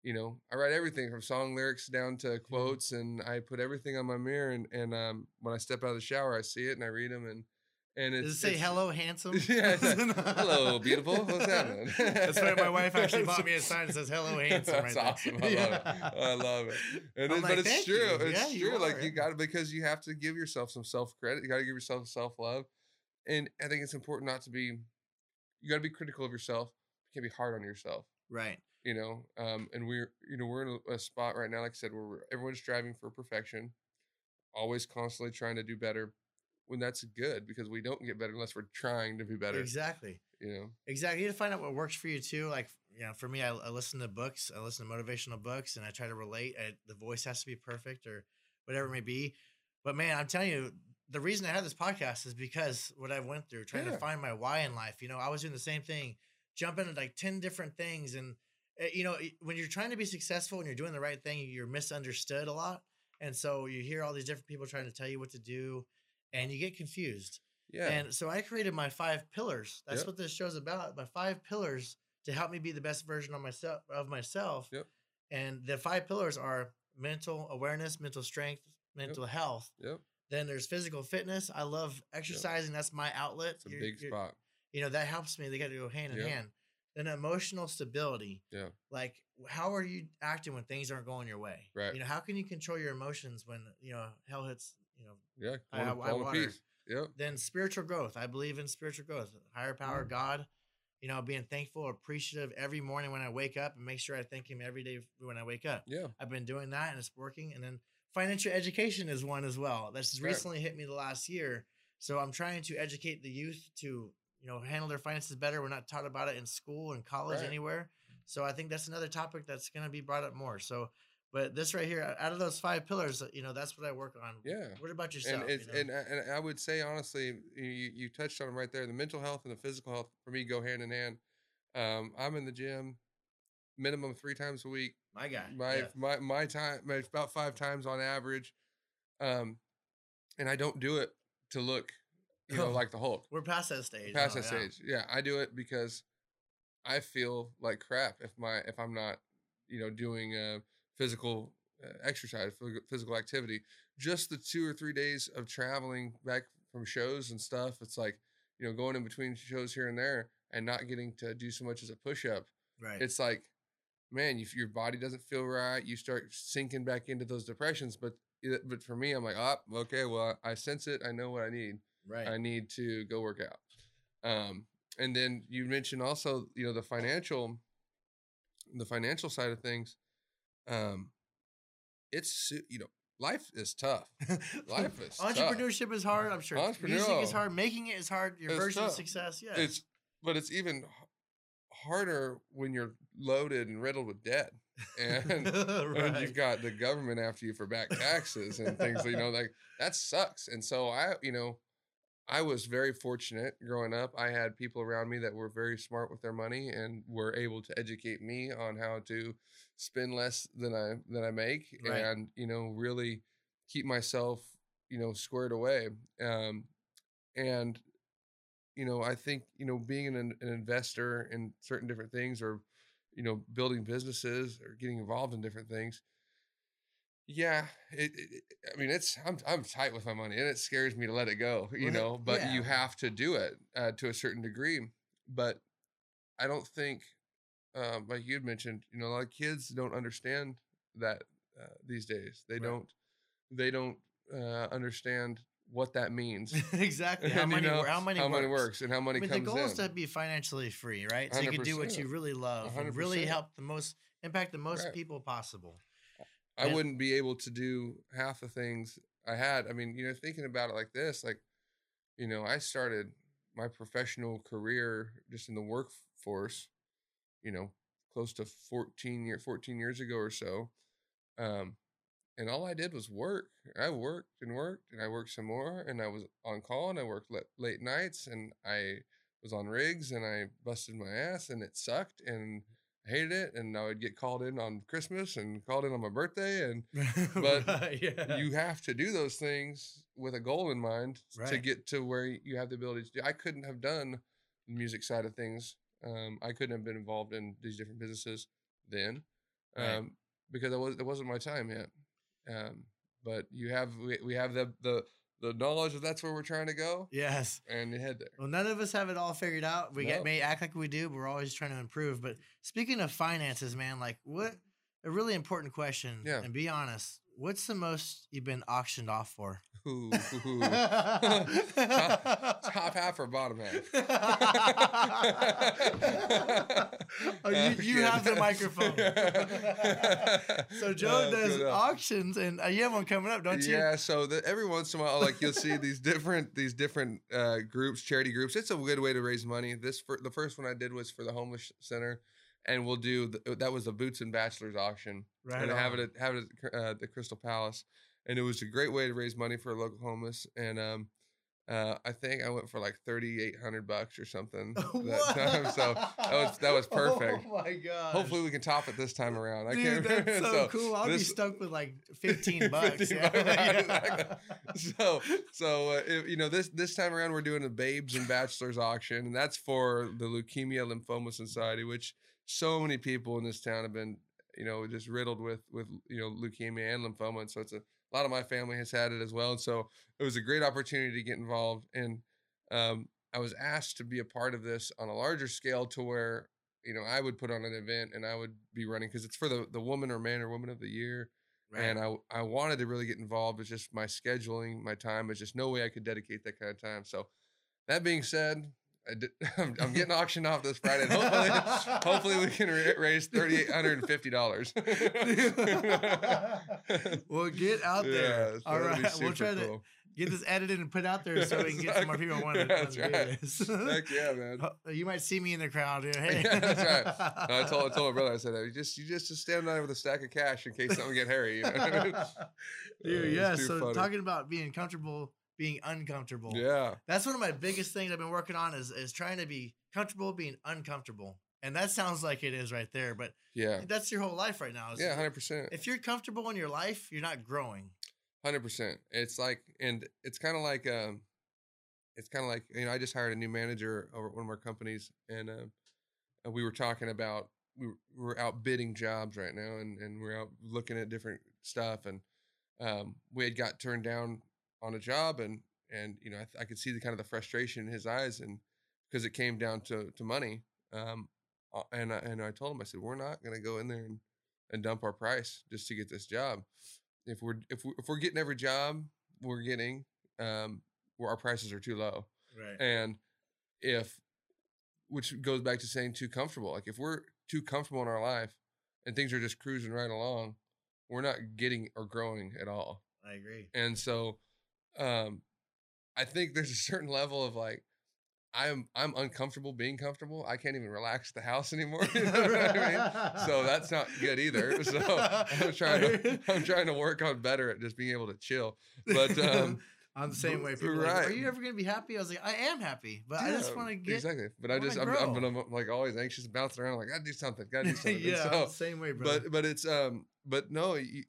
B: you know, I write everything from song lyrics down to quotes, and I put everything on my mirror. And and um, when I step out of the shower, I see it and I read them, and and it's
A: Does it say
B: it's-
A: hello, handsome?
B: Yeah, like, hello, beautiful. What's happening?
A: That's why my wife actually bought me a sign that says hello, handsome.
B: That's
A: right
B: awesome.
A: There.
B: I love
A: Yeah.
B: it. I love it. And it-
A: like,
B: but it's true.
A: you."
B: It's
A: Yeah,
B: true. like you got to because you have to give yourself some self credit. You got to give yourself self love, and I think it's important not to be. You got to be critical of yourself. You can't be hard on yourself.
A: Right.
B: You know, um, and we're you know we're in a, a spot right now, like I said, where we're, everyone's striving for perfection, always constantly trying to do better. When that's good because we don't get better unless we're trying to be better.
A: Exactly.
B: You know.
A: Exactly. You need to find out what works for you too. Like, you know, for me, I, I listen to books, I listen to motivational books, and I try to relate. I, the voice has to be perfect or whatever it may be. But man, I'm telling you, the reason I have this podcast is because what I went through, trying
B: Yeah.
A: to find my why in life. You know, I was doing the same thing, jumping at like 10 different things. And, uh, you know, when you're trying to be successful and you're doing the right thing, you're misunderstood a lot. And so you hear all these different people trying to tell you what to do and you get confused.
B: Yeah.
A: And so I created my five pillars. That's
B: Yep.
A: what this show's about. My five pillars to help me be the best version of myself of myself.
B: Yep.
A: And the five pillars are mental awareness, mental strength, mental health.
B: yep.
A: Then there's physical fitness. I love exercising. That's my outlet.
B: It's a
A: You're-
B: big
A: you're-
B: spot.
A: You know, that helps me. They got to go hand in
B: Yep.
A: hand. Then emotional stability.
B: Yeah.
A: Like how are you acting when things aren't going your way?
B: Right.
A: You know, how can you control your emotions when you know hell hits? You know,
B: Yeah.
A: I- I
B: peace. Yep.
A: then spiritual growth. I believe in spiritual growth, higher power,
B: Mm.
A: God. You know, being thankful, appreciative every morning when I wake up, and make sure I thank Him every day when I wake up.
B: Yeah.
A: I've been doing that, and it's working. And then financial education is one as well. That's
B: Right.
A: recently hit me the last year. So I'm trying to educate the youth to you know handle their finances better. We're not taught about it in school and college
B: Right.
A: anywhere. So I think that's another topic that's going to be brought up more. So, but this right here, out of those five pillars, you know, that's what I work on.
B: Yeah.
A: What about yourself?
B: and
A: you know?
B: and, I- and I would say honestly, you, you touched on it right there. The mental health and the physical health for me go hand in hand. Um, I'm in the gym minimum three times a week.
A: my guy.
B: My
A: yeah.
B: my my time my, about five times on average, um, and I don't do it to look, you know, like the Hulk.
A: We're past that stage.
B: Past
A: now,
B: that
A: yeah.
B: stage, yeah, I do it because I feel like crap if my if I'm not, you know, doing uh, physical uh, exercise, physical- physical activity. Just the two or three days of traveling back from shows and stuff, it's like you know going in between shows here and there and not getting to do so much as a push up.
A: Right.
B: It's like, man, if your body doesn't feel right, you start sinking back into those depressions. But but for me, I'm like, oh, okay, well, I sense it. I know what I need.
A: right.
B: I need to go work out. Um, and then you mentioned also, you know, the financial, the financial side of things. Um, it's you know, life is tough. life is tough.
A: Entrepreneurship is hard. I'm sure music is hard. Making it is hard. Your version of success. Yeah.
B: It's but it's even harder when you're loaded and riddled with debt, and, and you've got the government after you for back taxes and things. You know, like that sucks. And so I, you know, I was very fortunate growing up. I had people around me that were very smart with their money and were able to educate me on how to spend less than I than I make
A: Right.
B: and you know really keep myself you know squared away. Um, and you know I think you know being an, an investor in certain different things or you know building businesses or getting involved in different things yeah, it, it, I mean, it's I'm I'm tight with my money, and it scares me to let it go. You
A: Well,
B: know, but you have to do it uh, to a certain degree. But I don't think, um, like you'd mentioned, you know, a lot of kids don't understand that uh, these days. They
A: Right.
B: don't they don't uh, understand what that means.
A: exactly. How
B: And, you
A: money,
B: know,
A: how money
B: how
A: works.
B: money works and how money
A: I mean,
B: comes
A: the goal
B: in.
A: is to be financially free, right? So you can do what you really love and really help the most, impact the most
B: Right.
A: people possible.
B: I wouldn't be able to do half the things I had. I mean, you know, thinking about it like this, like, you know, I started my professional career just in the workforce, you know, close to 14 year 14 years ago or so. Um and all I did was work. I worked and worked and I worked some more and I was on call and I worked late, late nights and I was on rigs and I busted my ass and it sucked and hated it and I would get called in on Christmas and called in on my birthday and But
A: Right, yeah.
B: you have to do those things with a goal in mind to get to where you have the ability to do. I couldn't have done the music side of things. Um, I couldn't have been involved in these different businesses then um,
A: Right.
B: because it was it wasn't my time yet. Um, but you have we, we have the the the knowledge that that's where we're trying to go
A: yes.
B: and you head there.
A: Well, none of us have it all figured out. We get may act like we do, but we're always trying to improve. But speaking of finances, man, like what a really important question.
B: Yeah.
A: And be honest, what's the most you've been auctioned off for?
B: Ooh, ooh, top, top half or bottom half?
A: Oh, you- you have the microphone. so Joe
B: Uh,
A: does auctions, and uh, you have one coming up, don't you?
B: Yeah, so the, every once in a while, like you'll see these different these different uh, groups, charity groups. It's a good way to raise money. This for the first one I did was for the homeless center, and we'll do the, that was the Boots and Bachelors auction,
A: Right.
B: and have it at, have it at uh, the Crystal Palace, and it was a great way to raise money for local homeless. And um, uh, I think I went for like thirty eight hundred bucks or something that time. So that was that was perfect.
A: Oh my god!
B: Hopefully we can top it this time around. I
A: Dude,
B: can't.
A: that's so, cool. I'll be
B: this-
A: stuck with like fifteen bucks.
B: 15
A: yeah.
B: bucks, right, exactly. so so uh, if, you know this this time around we're doing the babes and bachelors auction and that's for the leukemia lymphoma society which so many people in this town have been you know just riddled with with you know leukemia and lymphoma and so it's a, a lot of my family has had it as well and so it was a great opportunity to get involved and um, i was asked to be a part of this on a larger scale to where you know, I would put on an event and I would be running because it's for the the woman or man or woman of the year, and I I wanted to really get involved. It's just my scheduling, my time. It's just no way I could dedicate that kind of time. So, that being said, I'm, I'm getting auctioned off this Friday. Hopefully, hopefully we can ra- raise thirty eight hundred and fifty dollars.
A: well, get out there. All
B: that'd
A: we'll try to get this edited and put out there so we can get some more people want to,
B: That's
A: do
B: right.
A: this.
B: Heck yeah, man.
A: Oh, You might see me in the crowd. Hey,
B: Yeah, that's right. No, I told I told my brother I said you just you just just stand there with a stack of cash in case something get hairy. You know? Uh,
A: Dude,
B: it's
A: yeah. So
B: funny.
A: talking about being comfortable, being uncomfortable.
B: yeah,
A: That's one of my biggest things I've been working on is is trying to be comfortable being uncomfortable. And that sounds like it is right there, but
B: yeah,
A: that's your whole life right now. is-
B: yeah, hundred percent.
A: If you're comfortable in your life, you're not growing.
B: Hundred percent. It's like, and it's kind of like, um, it's kind of like you know, I just hired a new manager over at one of our companies, and um, and we were talking about we were, we're out bidding jobs right now, and and we're out looking at different stuff, and um, we had got turned down on a job, and and you know, I, th- I could see the kind of the frustration in his eyes, and because it came down to to money, um, uh, and I, and I told him, I said, we're not gonna go in there and and dump our price just to get this job if we're if we if we're getting every job we're getting, um, where our prices are too low,
A: Right.
B: and if which goes back to saying too comfortable. Like if we're too comfortable in our life and things are just cruising right along, we're not getting or growing at all.
A: I agree.
B: And so, um, I think there's a certain level of like. I'm I'm uncomfortable being comfortable. I can't even relax the house anymore. You know I mean? So that's not good either. So I'm trying to I'm trying to work on better at just being able to chill. But um,
A: I'm the same way. People are like,
B: right.
A: are you ever going to be happy? I was like, I am happy, but I just want to get.
B: exactly. But I just I'm. I'm, I'm like always anxious, bouncing around. Like gotta do something. Gotta do something.
A: yeah,
B: So,
A: same way, bro.
B: but but it's um but no, you,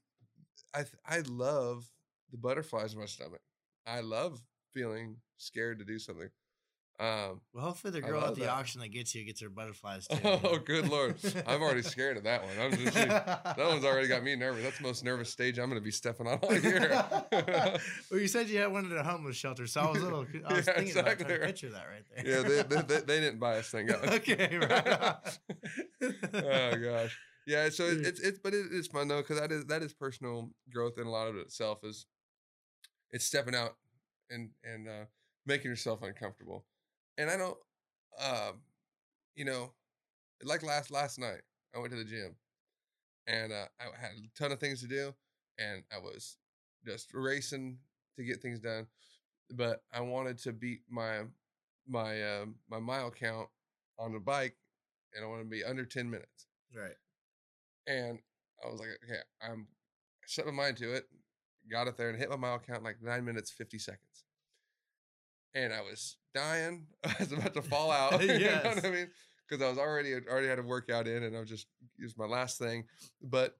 B: I I love the butterflies in my stomach. I love feeling scared to do something. Um.
A: well, hopefully the girl at the
B: that.
A: auction that gets you gets her butterflies too.
B: Oh, good lord! I'm already scared of that one. I'm just, that one's already got me nervous. That's the most nervous stage I'm going to be stepping on all year.
A: well, you said you had one at a homeless shelter, so I was a little. I was
B: Yeah,
A: thinking about
B: exactly right.
A: picture that right there.
B: yeah, they, they, they, they didn't buy us thing.
A: okay, right.
B: oh gosh, yeah. So it, it's it's but it is fun though because that is that is personal growth and a lot of it itself is it's stepping out and and uh, making yourself uncomfortable. And I don't, um, you know, like last last night I went to the gym and uh, I had a ton of things to do and I was just racing to get things done, but I wanted to beat my my um my mile count on the bike and I wanted to be under 10 minutes.
A: right.
B: And I was like, okay, I'm set my mind to it, got it there and hit my mile count in like nine minutes, 50 seconds. And I was dying. I was about to fall out. You know what I mean? Because I was already already had a workout in and I was just it was my last thing. But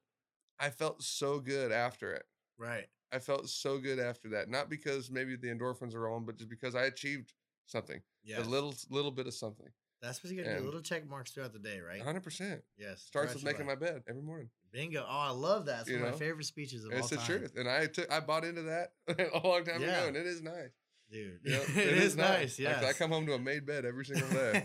B: I felt so good after it.
A: Right.
B: I felt so good after that. Not because maybe the endorphins are rolling, but just because I achieved something.
A: Yeah.
B: A little little bit of something.
A: That's what you got to do. Little check marks throughout the day, right?
B: hundred percent.
A: Yes.
B: Starts with making
A: life.
B: my bed every morning.
A: bingo. Oh, I love that. It's
B: You
A: one of my favorite speeches of
B: It's
A: all time.
B: It's the truth. And I took I bought into that a long time
A: Yeah.
B: ago and it is nice.
A: dude.
B: You know,
A: it is nice.
B: Like, I come home to a made bed every single day.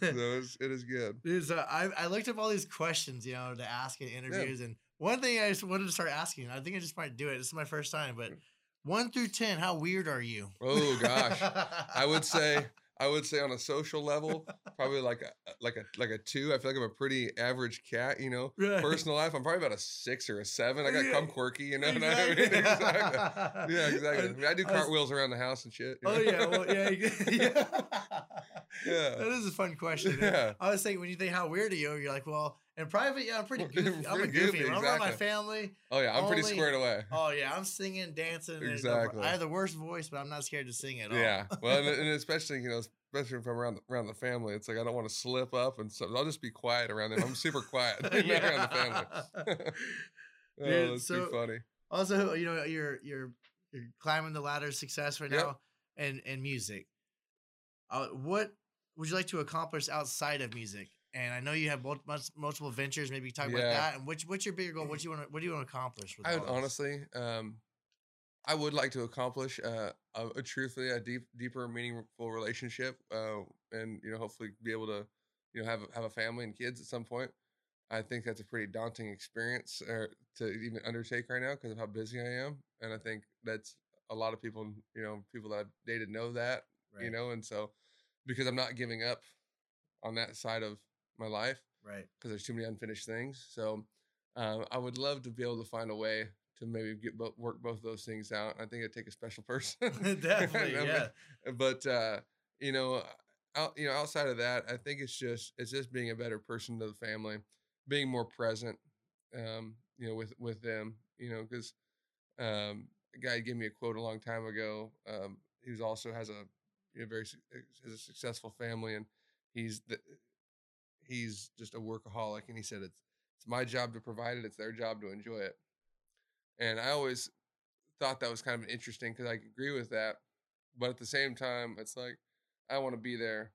B: so it's, it is good.
A: Dude, so I, I looked up all these questions, you know, to ask in interviews, and one thing I just wanted to start asking, I think I just might do it. This is my first time, but mm. one through ten, how weird are you?
B: Oh gosh. I would say I would say on a social level, probably like a uh, like a like a two. I feel like I'm a pretty average cat, you know.
A: Right.
B: Personal life, I'm probably about a six or a seven. I got
A: Yeah.
B: I'm quirky, you know what I mean?
A: Exactly.
B: exactly. Yeah, exactly. I, mean, I do
A: I was-
B: cartwheels around the house and shit.
A: Oh
B: know?
A: yeah, well, yeah, yeah.
B: Yeah.
A: That is a fun question.
B: Yeah.
A: I was thinking when you think how weird are you, you're like, well, in private, yeah, I'm pretty goofy. I'm a goofy.
B: goofy,
A: When I'm around my family,
B: Oh yeah, I'm pretty squared away.
A: oh yeah, I'm singing, dancing. and
B: Exactly.
A: I have the worst voice, but I'm not scared to sing at all.
B: Yeah. Well, and, and especially you know, especially if I'm around the, around the family, it's like I don't want to slip up and so I'll just be quiet around them. I'm super quiet know, around the family. oh,
A: Dude,
B: that's
A: so-
B: too funny.
A: Also, you know, you're you're you're climbing the ladder of success right
B: Yep.
A: now, and and music. Uh, what would you like to accomplish outside of music? And I know you have multiple ventures. Maybe talk about that. And which what's your bigger goal? What do you want to what do you want to accomplish? With
B: I would honestly, um, I would like to accomplish uh, a, a truthfully a deep, deeper, meaningful relationship, uh, and you know, hopefully, be able to, you know, have a- have a family and kids at some point. I think that's a pretty daunting experience uh, to even undertake right now because of how busy I am, and I think that's a lot of people, you know, people that I've dated know that, you know, and so because I'm not giving up on that side of my life,
A: Right.
B: because there's too many unfinished things. So um, I would love to be able to find a way to maybe get bo- work both those things out. I think it'd take a special person.
A: Definitely, yeah.
B: But uh, you know, out you know, outside of that, I think it's just it's just being a better person to the family, being more present. Um, you know, with with them. You know, because um, a guy gave me a quote a long time ago. Um, who's also has a you know, very su- has a successful family, and he's the, he's just a workaholic, and he said it's it's my job to provide it, it's their job to enjoy it. And I always thought that was kind of interesting because I agree with that, but at the same time, it's like I want to be there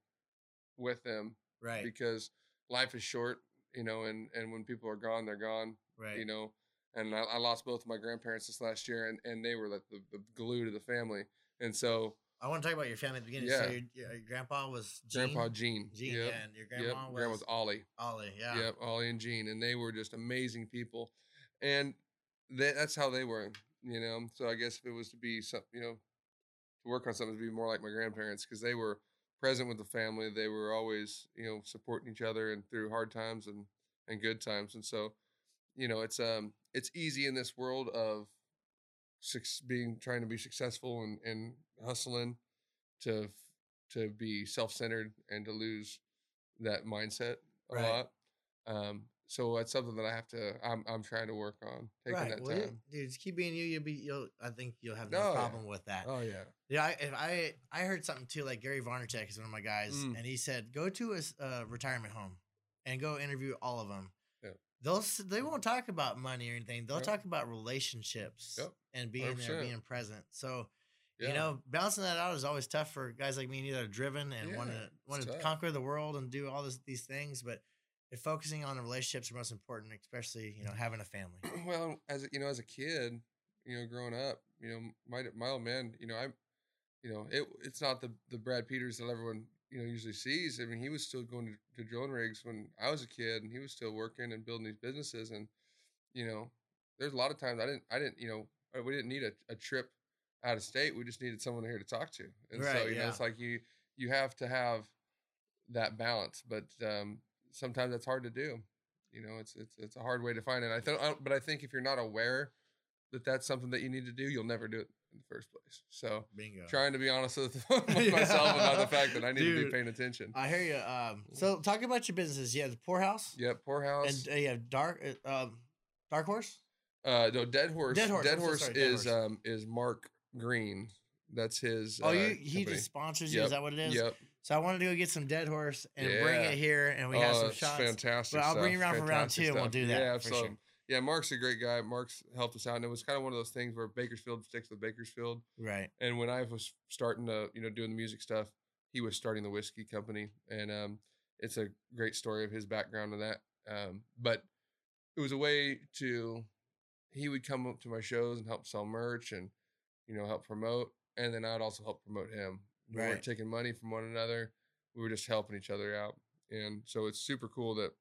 B: with them
A: Right.
B: because life is short, you know, and and when people are gone, they're gone,
A: right.
B: you know. And I, I lost both of my grandparents this last year, and, and they were like the, the glue to the family. And so,
A: I want to talk about your family at the beginning.
B: Yeah.
A: So your, your, grandpa was Gene.
B: Grandpa Gene,
A: Gene,
B: yep,
A: yeah, and your
B: yep,
A: grandma was
B: Ollie,
A: Ollie. Yeah.
B: Yep, Ollie and Gene, and they were just amazing people, and they, that's how they were, you know. So I guess if it was to be some, you know, to work on something to be more like my grandparents because they were present with the family. They were always, you know, supporting each other and through hard times and and good times. And so, you know, it's um it's easy in this world of being trying to be successful and and hustling to to be self centered and to lose that mindset a
A: Right.
B: lot. Um, so that's something that I have to. I'm I'm trying to work on taking
A: right.
B: that
A: well,
B: time.
A: dude, just keep being you. You'll be. You'll. I think you'll have no
B: Oh, yeah.
A: problem with that.
B: Oh yeah.
A: Yeah, I, if I I heard something too. Like Gary Vaynerchuk is one of my guys,
B: Mm.
A: and he said go to a a retirement home and go interview all of them. They'll they won't talk about money or anything. They'll
B: Yep.
A: talk about relationships
B: Yep.
A: and being there,
B: 100%.
A: being present. So
B: Yeah.
A: you know, balancing that out is always tough for guys like me and you that are driven and want to want to conquer the world and do all this, these things. But focusing on the relationships are most important, especially you know having a family.
B: well, as a, you know, as a kid, you know, growing up, you know, my my old man, you know, I'm, you know, it it's not the the Brad Peters that everyone you know usually sees. I mean, he was still going to, to drilling rigs when I was a kid, and he was still working and building these businesses. And you know, there's a lot of times I didn't I didn't you know uh, we didn't need a, a trip out of state. We just needed someone here to talk to. And so
A: Right,
B: you know, it's like you you have to have that balance, but um, sometimes that's hard to do. You know, it's it's it's a hard way to find it. I think, but I think if you're not aware that that's something that you need to do, you'll never do it in the first place. So
A: Bingo.
B: trying to be honest with, with myself about the fact that I need to be paying attention.
A: I hear you. Um, so talk about your businesses. You have the Pour House
B: Yep, Pour House.
A: and uh, you have dark, uh, um, dark horse.
B: uh, no, dead horse.
A: Dead Horse,
B: Dead
A: so
B: horse
A: sorry, Dead
B: is
A: Horse.
B: um is Mark Green. That's his.
A: Oh,
B: uh,
A: you he
B: company.
A: just sponsors you.
B: Yep,
A: Is that what it is?
B: Yep.
A: So I wanted to go get some dead horse and bring it here, and we
B: oh,
A: have some shots.
B: fantastic.
A: But I'll bring you
B: stuff,
A: around for round two, and we'll do that
B: Yeah,
A: for sure.
B: Yeah, Mark's a great guy. Mark's helped us out, and it was kind of one of those things where Bakersfield sticks with Bakersfield.
A: Right.
B: And when I was starting to, you know, doing the music stuff, he was starting the whiskey company, and um, it's a great story of his background and that. Um, but it was a way to, he would come up to my shows and help sell merch and, you know, help promote, and then I'd also help promote him. We
A: Right.
B: weren't taking money from one another; we were just helping each other out, and so it's super cool that.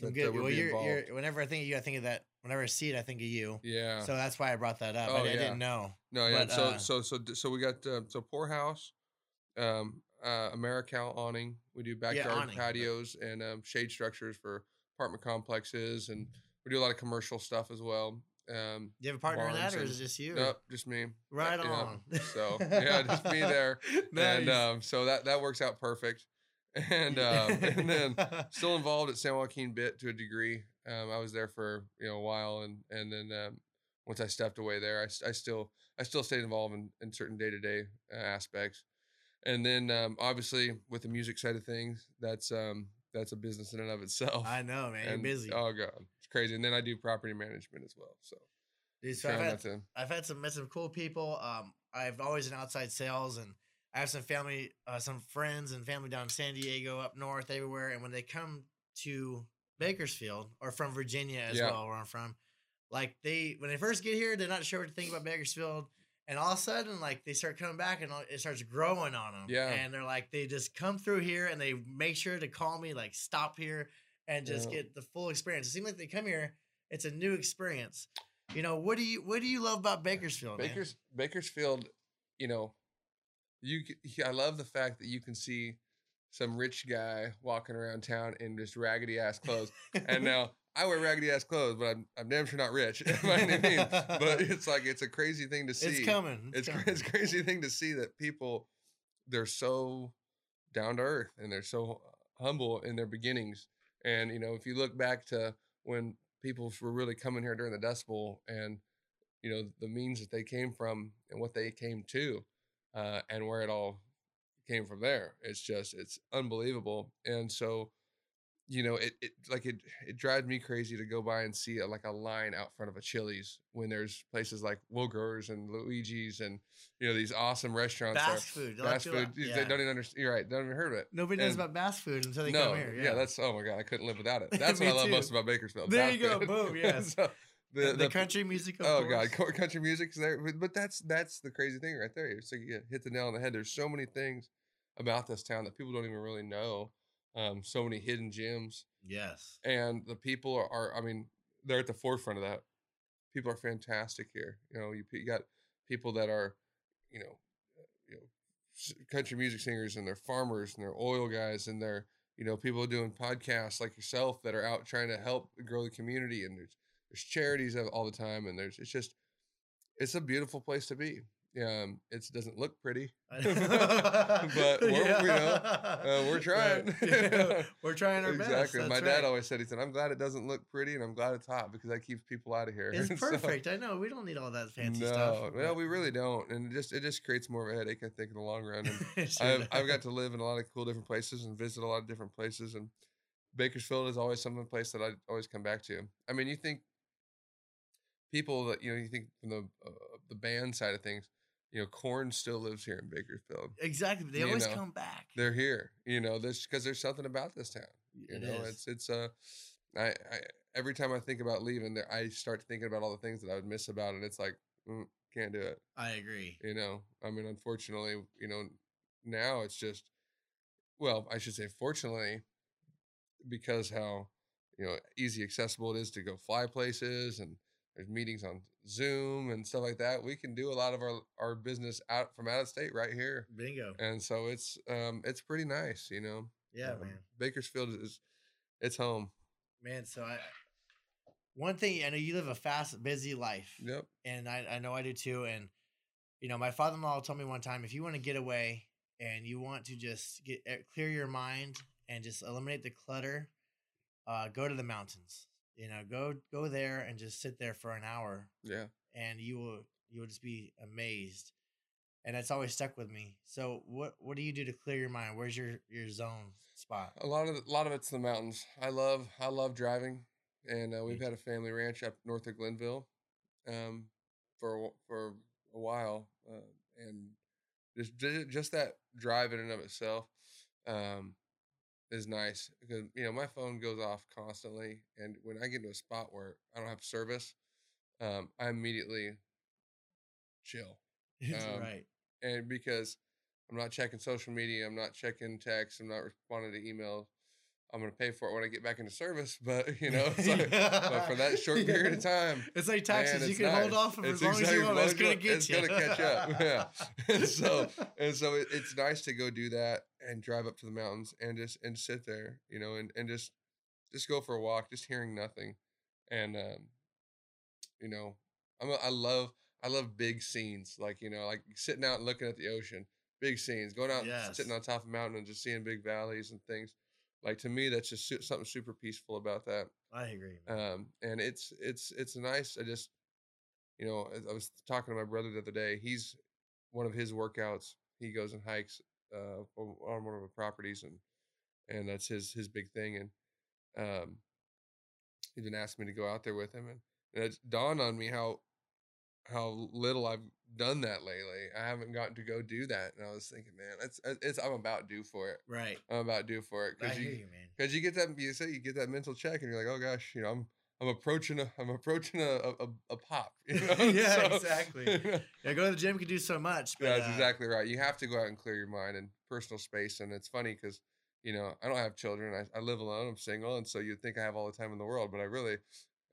B: That,
A: good. well, you're, you're, whenever I think of you, I think of that. Whenever I see it, I think of you.
B: Yeah.
A: So that's why I brought that up.
B: Oh,
A: I, I didn't know.
B: No, yeah.
A: But,
B: so
A: uh,
B: so so so we got uh, so Pour House, um, uh, Americal awning. We do backyard
A: awning, but-
B: patios and um, shade structures for apartment complexes, and we do a lot of commercial stuff as well. Um,
A: Do you have a partner in that, or is it just you?
B: nope, just me.
A: Right
B: Yeah,
A: on.
B: So yeah, just me there, and um, so that that works out perfect. And um, and then still involved at San Joaquin Bit to a degree. Um, I was there for you know a while, and and then um, once I stepped away there, I, I still I still stayed involved in, in certain day to day aspects. And then um, obviously with the music side of things, that's um, that's a business in and of itself.
A: I know, man. You're busy.
B: Oh god, it's crazy. And then I do property management as well. So
A: Dude, so I've had. I've had some met some cool people. Um, I've always in outside sales, and I have some family, uh, some friends and family down in San Diego, up north, everywhere. And when they come to Bakersfield or from Virginia as
B: Yeah.
A: well, where I'm from, like they when they first get here, they're not sure what to think about Bakersfield, and all of a sudden, like they start coming back, and it starts growing on them.
B: Yeah.
A: and they're like they just come through here, and they make sure to call me, like stop here, and just
B: Yeah.
A: get the full experience. It seems like they come here, it's a new experience. You know what do you what do you love about Bakersfield? man?
B: Bakers Bakersfield, you know, you I love the fact that you can see some rich guy walking around town in just raggedy ass clothes. and now I wear raggedy ass clothes, but I'm I'm damn sure not rich by any means. But it's like it's a crazy thing to see.
A: it's coming.
B: It's
A: It's,
B: cra-
A: coming.
B: it's a crazy thing to see that people they're so down to earth and they're so humble in their beginnings. And you know, if you look back to when people were really coming here during the Dust Bowl and you know the means that they came from and what they came to, uh, and where it all came from there, it's just it's unbelievable. And so, you know, it, it like it it drives me crazy to go by and see a, like a line out front of a Chili's when there's places like Wilgers and Luigi's and you know these awesome restaurants.
A: Fast food. They
B: Fast food. They
A: yeah.
B: don't even understand. You're right. Don't even heard of it.
A: Nobody knows about fast food until they
B: no,
A: come here.
B: yeah. that's oh my god, I couldn't live without it. That's what I love
A: too.
B: most about Bakersfield.
A: There you go,
B: food.
A: boom, yes.
B: So, the,
A: the,
B: the
A: country music. Of
B: oh
A: course.
B: god, co- country music's there, but, but that's that's the crazy thing right there. It's like you hit the nail on the head. There's so many things about this town that people don't even really know. Um, so many hidden gems,
A: Yes.
B: and the people are, are. I mean, they're at the forefront of that. People are fantastic here. You know, you, you got people that are, you know, uh, you know, country music singers and they're farmers and they're oil guys and they're you know people doing podcasts like yourself that are out trying to help grow the community and there's there's charities all the time and there's it's just it's a beautiful place to be um it doesn't look pretty but we're, you know uh, we're trying
A: Right. we're trying our best.
B: exactly my dad
A: right.
B: always said he said i'm glad it doesn't look pretty and i'm glad it's hot because that keeps people out of here
A: It's
B: So-
A: perfect. I know. We don't need all that fancy
B: no,
A: stuff.
B: well,
A: but-
B: we really don't, and it just it just creates more of a headache, I think, in the long run. And I've, I've got to live in a lot of cool different places and visit a lot of different places. And Bakersfield is always some place that I always come back to. I mean, you think people that you know, you think from the uh, the band side of things, you know, Korn still lives here in Bakersfield.
A: exactly. They
B: you
A: always
B: know,
A: come back.
B: They're here, you know, this because there's something about this town. You
A: It
B: know,
A: is.
B: it's it's uh, I, I every time I think about leaving, there I start thinking about all the things that I would miss about it. It's like mm, can't do it
A: I agree.
B: you know i mean unfortunately you know now it's just well i should say fortunately because how you know easy accessible it is to go fly places and there's meetings on zoom and stuff like that we can do a lot of our our business out from out of state right here
A: Bingo.
B: and so it's um it's pretty nice you know
A: Yeah,
B: Um,
A: man.
B: bakersfield is it's home
A: Man, so I one thing I know you live a fast, busy life.
B: yep
A: and I, I know I do too. And you know, my father in law told me one time, if you want to get away and you want to just get eh, clear your mind and just eliminate the clutter, uh, go to the mountains. You know, go go there and just sit there for an hour,
B: yeah
A: and you will you will just be amazed. And that's always stuck with me. So, what what do you do to clear your mind? Where's your your zone spot?
B: A lot of a lot of it's the mountains. I love I love driving, and uh, we've had a family ranch up north of Glennville, um, for a for a while, uh, and just ju- just that drive in and of itself, um, is nice because you know my phone goes off constantly, and when I get to a spot where I don't have service, um, I immediately chill Um,
A: right.
B: and because I'm not checking social media, I'm not checking texts, I'm not responding to emails. I'm gonna pay for it when I get back into service, but you know, it's like, but for that short period of time,
A: It's like
B: man,
A: taxes. you
B: it's
A: can hold off for
B: It's
A: as long as you want. It's gonna
B: you
A: get
B: want.
A: you.
B: It's gonna catch up. Yeah. And so and so it, it's nice to go do that and drive up to the mountains and just and sit there, you know, and and just just go for a walk, just hearing nothing, and um, you know, I'm a, I love I love big scenes, like you know, like sitting out and looking at the ocean, big scenes, going out, and sitting on top of a mountain and just seeing big valleys and things. Like to me, that's just su- something super peaceful about that
A: I agree. man.
B: um, and it's it's it's nice. I just, you know, I was talking to my brother the other day. He's one of his workouts. He goes and hikes uh, on on one of the properties, and and that's his his big thing. And um, he's been asking me to go out there with him, and, and it's dawned on me how how little I've done that lately. I haven't gotten to go do that, and I was thinking, man, it's it's I'm about due for it.
A: right.
B: I'm about due for it
A: I
B: because
A: hear
B: you
A: you, man.
B: because you get that you say you get that mental check and you're like oh gosh you know i'm I'm approaching a I'm approaching a a, a pop. You know?
A: Yeah, exactly. Yeah, go to the gym can do so much. But,
B: Yeah, that's
A: uh,
B: exactly right. You have to go out and clear your mind and personal space. And it's funny because, you know, I don't have children. I, I live alone. I'm single. And so you'd think I have all the time in the world, but I really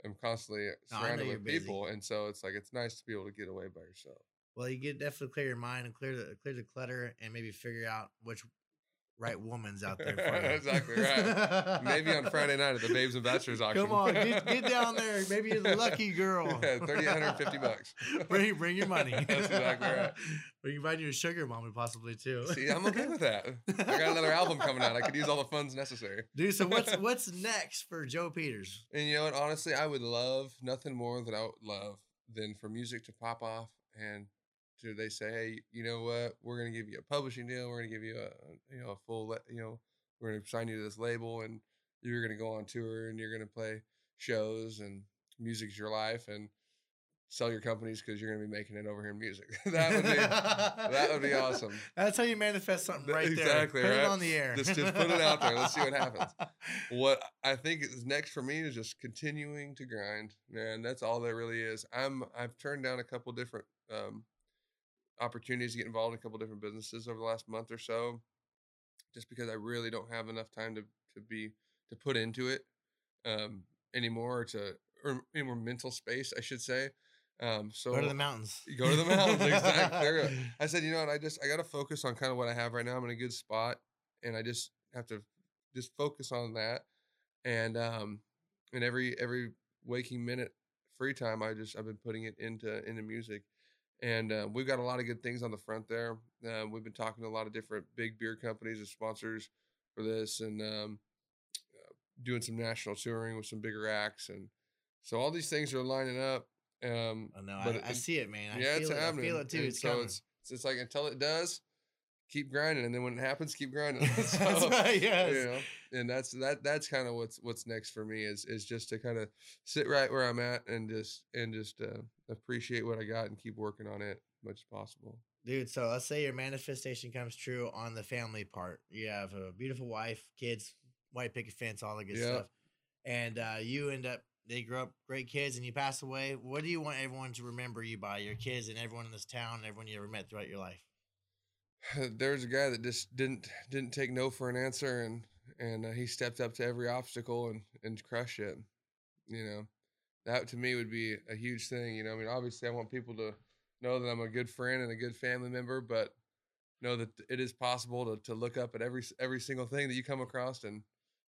B: am constantly
A: No,
B: surrounded with
A: busy.
B: people. And so it's like, it's nice to be able to get away by yourself.
A: Well, you get definitely clear your mind and clear the clear the clutter and maybe figure out which right woman's out there for you.
B: Exactly right. Maybe on Friday night at the Babes and Bachelors auction.
A: Come on, get, get down there. Maybe you're the lucky girl.
B: Yeah, 3,850 bucks.
A: bring bring your money.
B: That's exactly right.
A: We can find you a sugar mommy possibly too.
B: See, I'm okay with that. I got another album coming out. I could use all the funds necessary.
A: Dude, so what's what's next for Joe Peters?
B: And you know what? Honestly, I would love nothing more than I would love than for music to pop off and to they say, hey, you know what? We're gonna give you a publishing deal. We're gonna give you a you know a full you know we're gonna sign you to this label and you're gonna go on tour and you're gonna play shows and music's your life and sell your companies because you're gonna be making it over here in music. that would be that would be awesome.
A: That's how you manifest something
B: Th-
A: right there.
B: exactly,
A: Put it
B: right?
A: on the air.
B: Just- just put it out there. Let's see what happens. what I think is next for me is just continuing to grind, man. That's all there really is. I'm I've turned down a couple different um, opportunities to get involved in a couple different businesses over the last month or so, just because I really don't have enough time to to be to put into it um, anymore, or to or any more mental space, I should say. Um, so
A: Go to the mountains.
B: go to the mountains, exactly. There you go. I said, you know what? I just I got to focus on kind of what I have right now. I'm in a good spot, and I just have to just focus on that. And um, and every every waking minute, free time, I just I've been putting it into into music. And uh, we've got a lot of good things on the front there. Uh, we've been talking to a lot of different big beer companies as sponsors for this, and um, uh, doing some national touring with some bigger acts, and so all these things are lining up. Um,
A: I know.
B: but
A: I,
B: it-
A: I see it, man. I
B: yeah,
A: feel
B: it's
A: it.
B: happening.
A: I feel it too.
B: And
A: It's
B: so
A: coming.
B: it's it's like until it does, keep grinding, and then when it happens, keep grinding. so,
A: That's right. Yes.
B: you know, and that's that that's kind of what's what's next for me is is just to kind of sit right where I'm at and just and just uh, appreciate what I got and keep working on it as much as possible.
A: Dude, so let's say your manifestation comes true on the family part. You have a beautiful wife, kids, white picket fence, all the good
B: Yeah.
A: stuff. And uh, you end up, they grow up great kids and you pass away. What do you want everyone to remember you by? Your kids and everyone in this town and everyone you ever met throughout your life?
B: there was a guy that just didn't didn't take no for an answer and and uh, he stepped up to every obstacle and and crushed it you know? That to me would be a huge thing you know? I mean obviously i want people to know that i'm a good friend and a good family member but know that it is possible to, to look up at every every single thing that you come across and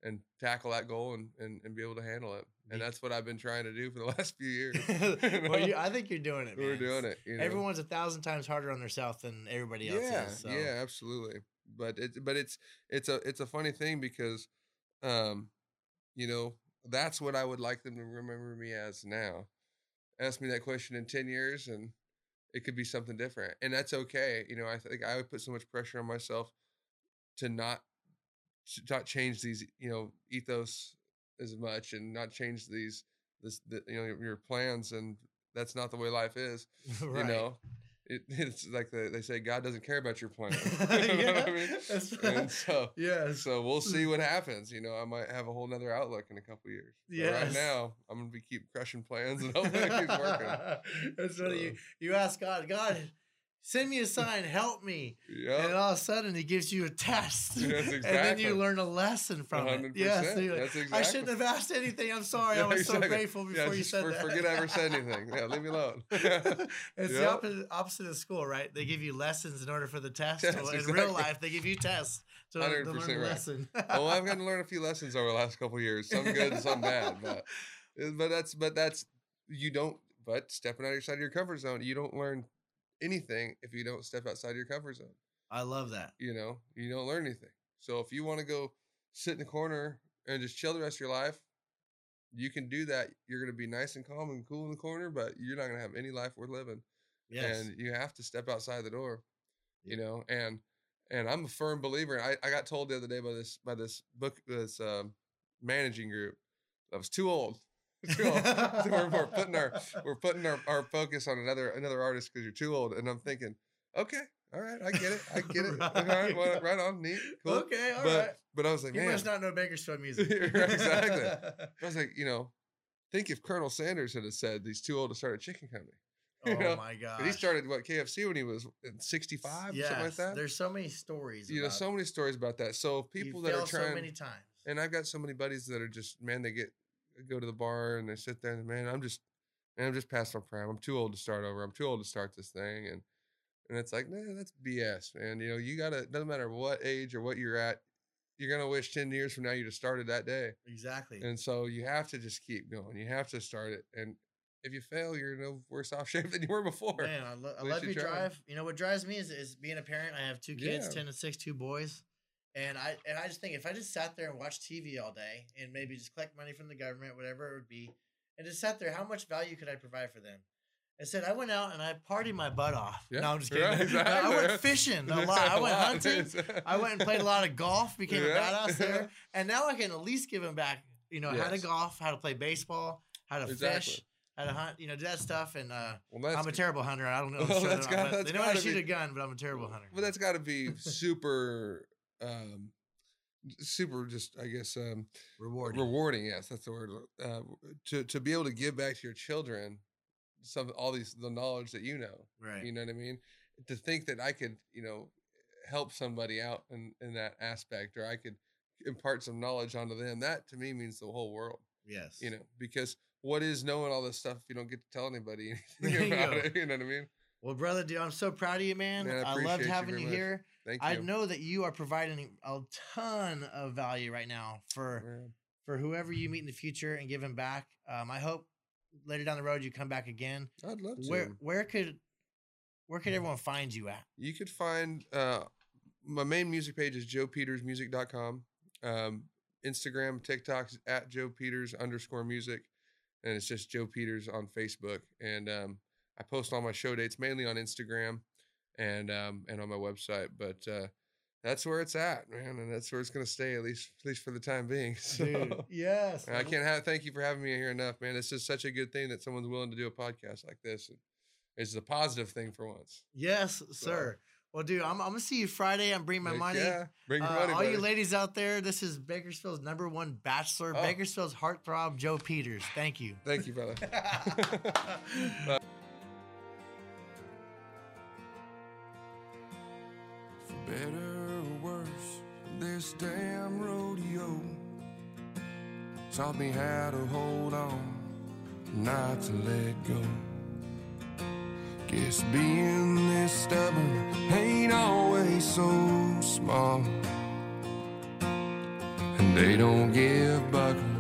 B: and tackle that goal and, and, and be able to handle it and that's what i've been trying to do for the last few years
A: well, you, I think you're doing it.
B: we're doing it you know?
A: Everyone's a thousand times harder on themselves than everybody else
B: yeah,
A: is. So.
B: Yeah, absolutely. But it but it's it's a it's a funny thing because um you know, that's what I would like them to remember me as now. Ask me that question in 10 years and it could be something different. And that's okay. You know, I think I would put so much pressure on myself to not not change these, you know, ethos as much and not change these this the, you know your plans and that's not the way life is
A: right.
B: you know it, it's like the, they say god doesn't care about your plan
A: yeah,
B: you what i mean and so
A: yes.
B: so we'll see what happens you know i might have a whole nother outlook in a couple years
A: Yes.
B: right now i'm gonna be keep crushing plans and it keeps working
A: That's funny. You,
B: So-
A: you ask God, God, send me a sign, help me. And all of a sudden, He gives you a test.
B: Yes,
A: And then you learn a lesson from it.
B: 100%.
A: Yeah, so like,
B: That's
A: I shouldn't have asked anything. I'm sorry. I
B: Yeah,
A: was so
B: exactly.
A: grateful
B: yeah,
A: before you said
B: for-
A: that.
B: forget i ever said anything yeah leave me alone
A: it's the opposite, opposite of school, right? They give you lessons in order for the test.
B: Yes,
A: Well, in real life, they give you tests to, to learn
B: 100% right.
A: lesson.
B: oh, I've gotten to learn a few lessons over the last couple of years. Some good, and some bad. But uh, but that's but that's you don't. But stepping outside of your comfort zone, you don't learn anything if you don't step outside your comfort zone.
A: I love that.
B: You know, you don't learn anything. So if you want to go sit in the corner and just chill the rest of your life, you can do that. You're going to be nice and calm and cool in the corner, but you're not going to have any life worth living
A: Yes.
B: and you have to step outside the door you know and and i'm a firm believer I, I got told the other day by this by this book this um, managing group i was too old too old. So we're, we're putting our we're putting our, our focus on another another artist because you're too old and i'm thinking okay all right i get it i get it all right, well,
A: Right.
B: right on neat cool
A: Okay, all
B: but
A: right.
B: but i was like
A: You
B: man
A: must not know Bakersfield music.
B: Exactly. i was like you know think if Colonel Sanders had said he's too old to start a chicken company.
A: Oh
B: know,
A: my god.
B: He started what KFC when he was in 65 or something like that.
A: There's so many stories.
B: You know, so many stories about that. So people that are trying,
A: so many times.
B: and I've got so many buddies that are just man, they get go to the bar and they sit there and man, I'm just man, I'm just past my prime. I'm too old to start over. I'm too old to start this thing, and and it's like, nah, that's BS, man. You know, you gotta doesn't matter what age or what you're at, you're gonna wish ten years from now you'd have started that day,
A: Exactly.
B: and so you have to just keep going. You have to start it, and if you fail, you're in no worse off shape than you were before.
A: Man, I, lo- I love
B: you
A: drive. You know what drives me is, is being a parent. I have two kids,
B: Yeah.
A: ten and six, two boys, and I and I just think if I just sat there and watched TV all day and maybe just collect money from the government, whatever it would be, and just sat there, how much value could I provide for them? Instead, I went out and I partied my butt off.
B: Yeah,
A: No, I'm just kidding.
B: right,
A: I went fishing a lot. I went hunting. I went and played a lot of golf, became
B: Yeah.
A: a badass there, and now I can at least give them back. You know, how to golf, how to play baseball, how to
B: Exactly.
A: fish, how to hunt. You know, do that stuff. And uh,
B: Well,
A: I'm a terrible hunter. I don't know.
B: Well, got-
A: they know how to shoot a gun, but I'm a terrible hunter.
B: But that's got to be super, um, super. Just I guess um,
A: Rewarding.
B: rewarding. Yes, that's the word. Uh, to to be able to give back to your children some all these the knowledge that you know.
A: right.
B: You know what I mean? To think that I could, you know, help somebody out in in that aspect, or I could impart some knowledge onto them. That to me means the whole world.
A: yes.
B: You know, because what is knowing all this stuff if you don't get to tell anybody anything about it? You know what I mean?
A: Well, brother, dude, I'm so proud of you, man.
B: Man, I
A: I, loved
B: appreciate you
A: having you, here.
B: Thank you.
A: I know that you are providing a ton of value right now for
B: Man.
A: for whoever you meet in the future and giving back. Um, I hope later down the road you come back again.
B: I'd love to.
A: Where where could where could everyone find you at?
B: You could find uh, my main music page is joepetersmusic.com. Um, Instagram, TikTok is at Joe Peters underscore music. And it's just Joe Peters on Facebook. And um, I post all my show dates mainly on Instagram and um, and on my website. But uh, that's where it's at, man. And that's where it's going to stay, at least at least for the time being. So,
A: Dude, yes.
B: I can't have thank you for having me here enough, man. It's just such a good thing that someone's willing to do a podcast like this. It's a positive thing for once.
A: Yes, sir. Well, dude, I'm, I'm gonna see you Friday. I'm bringing my
B: Heck
A: money.
B: Yeah, bring your
A: Uh,
B: money,
A: all you ladies out there, this is Bakersfield's number one bachelor,
B: Oh.
A: Bakersfield's heartthrob, Joe Peters. Thank you.
B: Thank you, brother.
C: better or worse, this damn rodeo taught me how to hold on, not to let go. Guess being this stubborn ain't always so smart. And they don't give buckles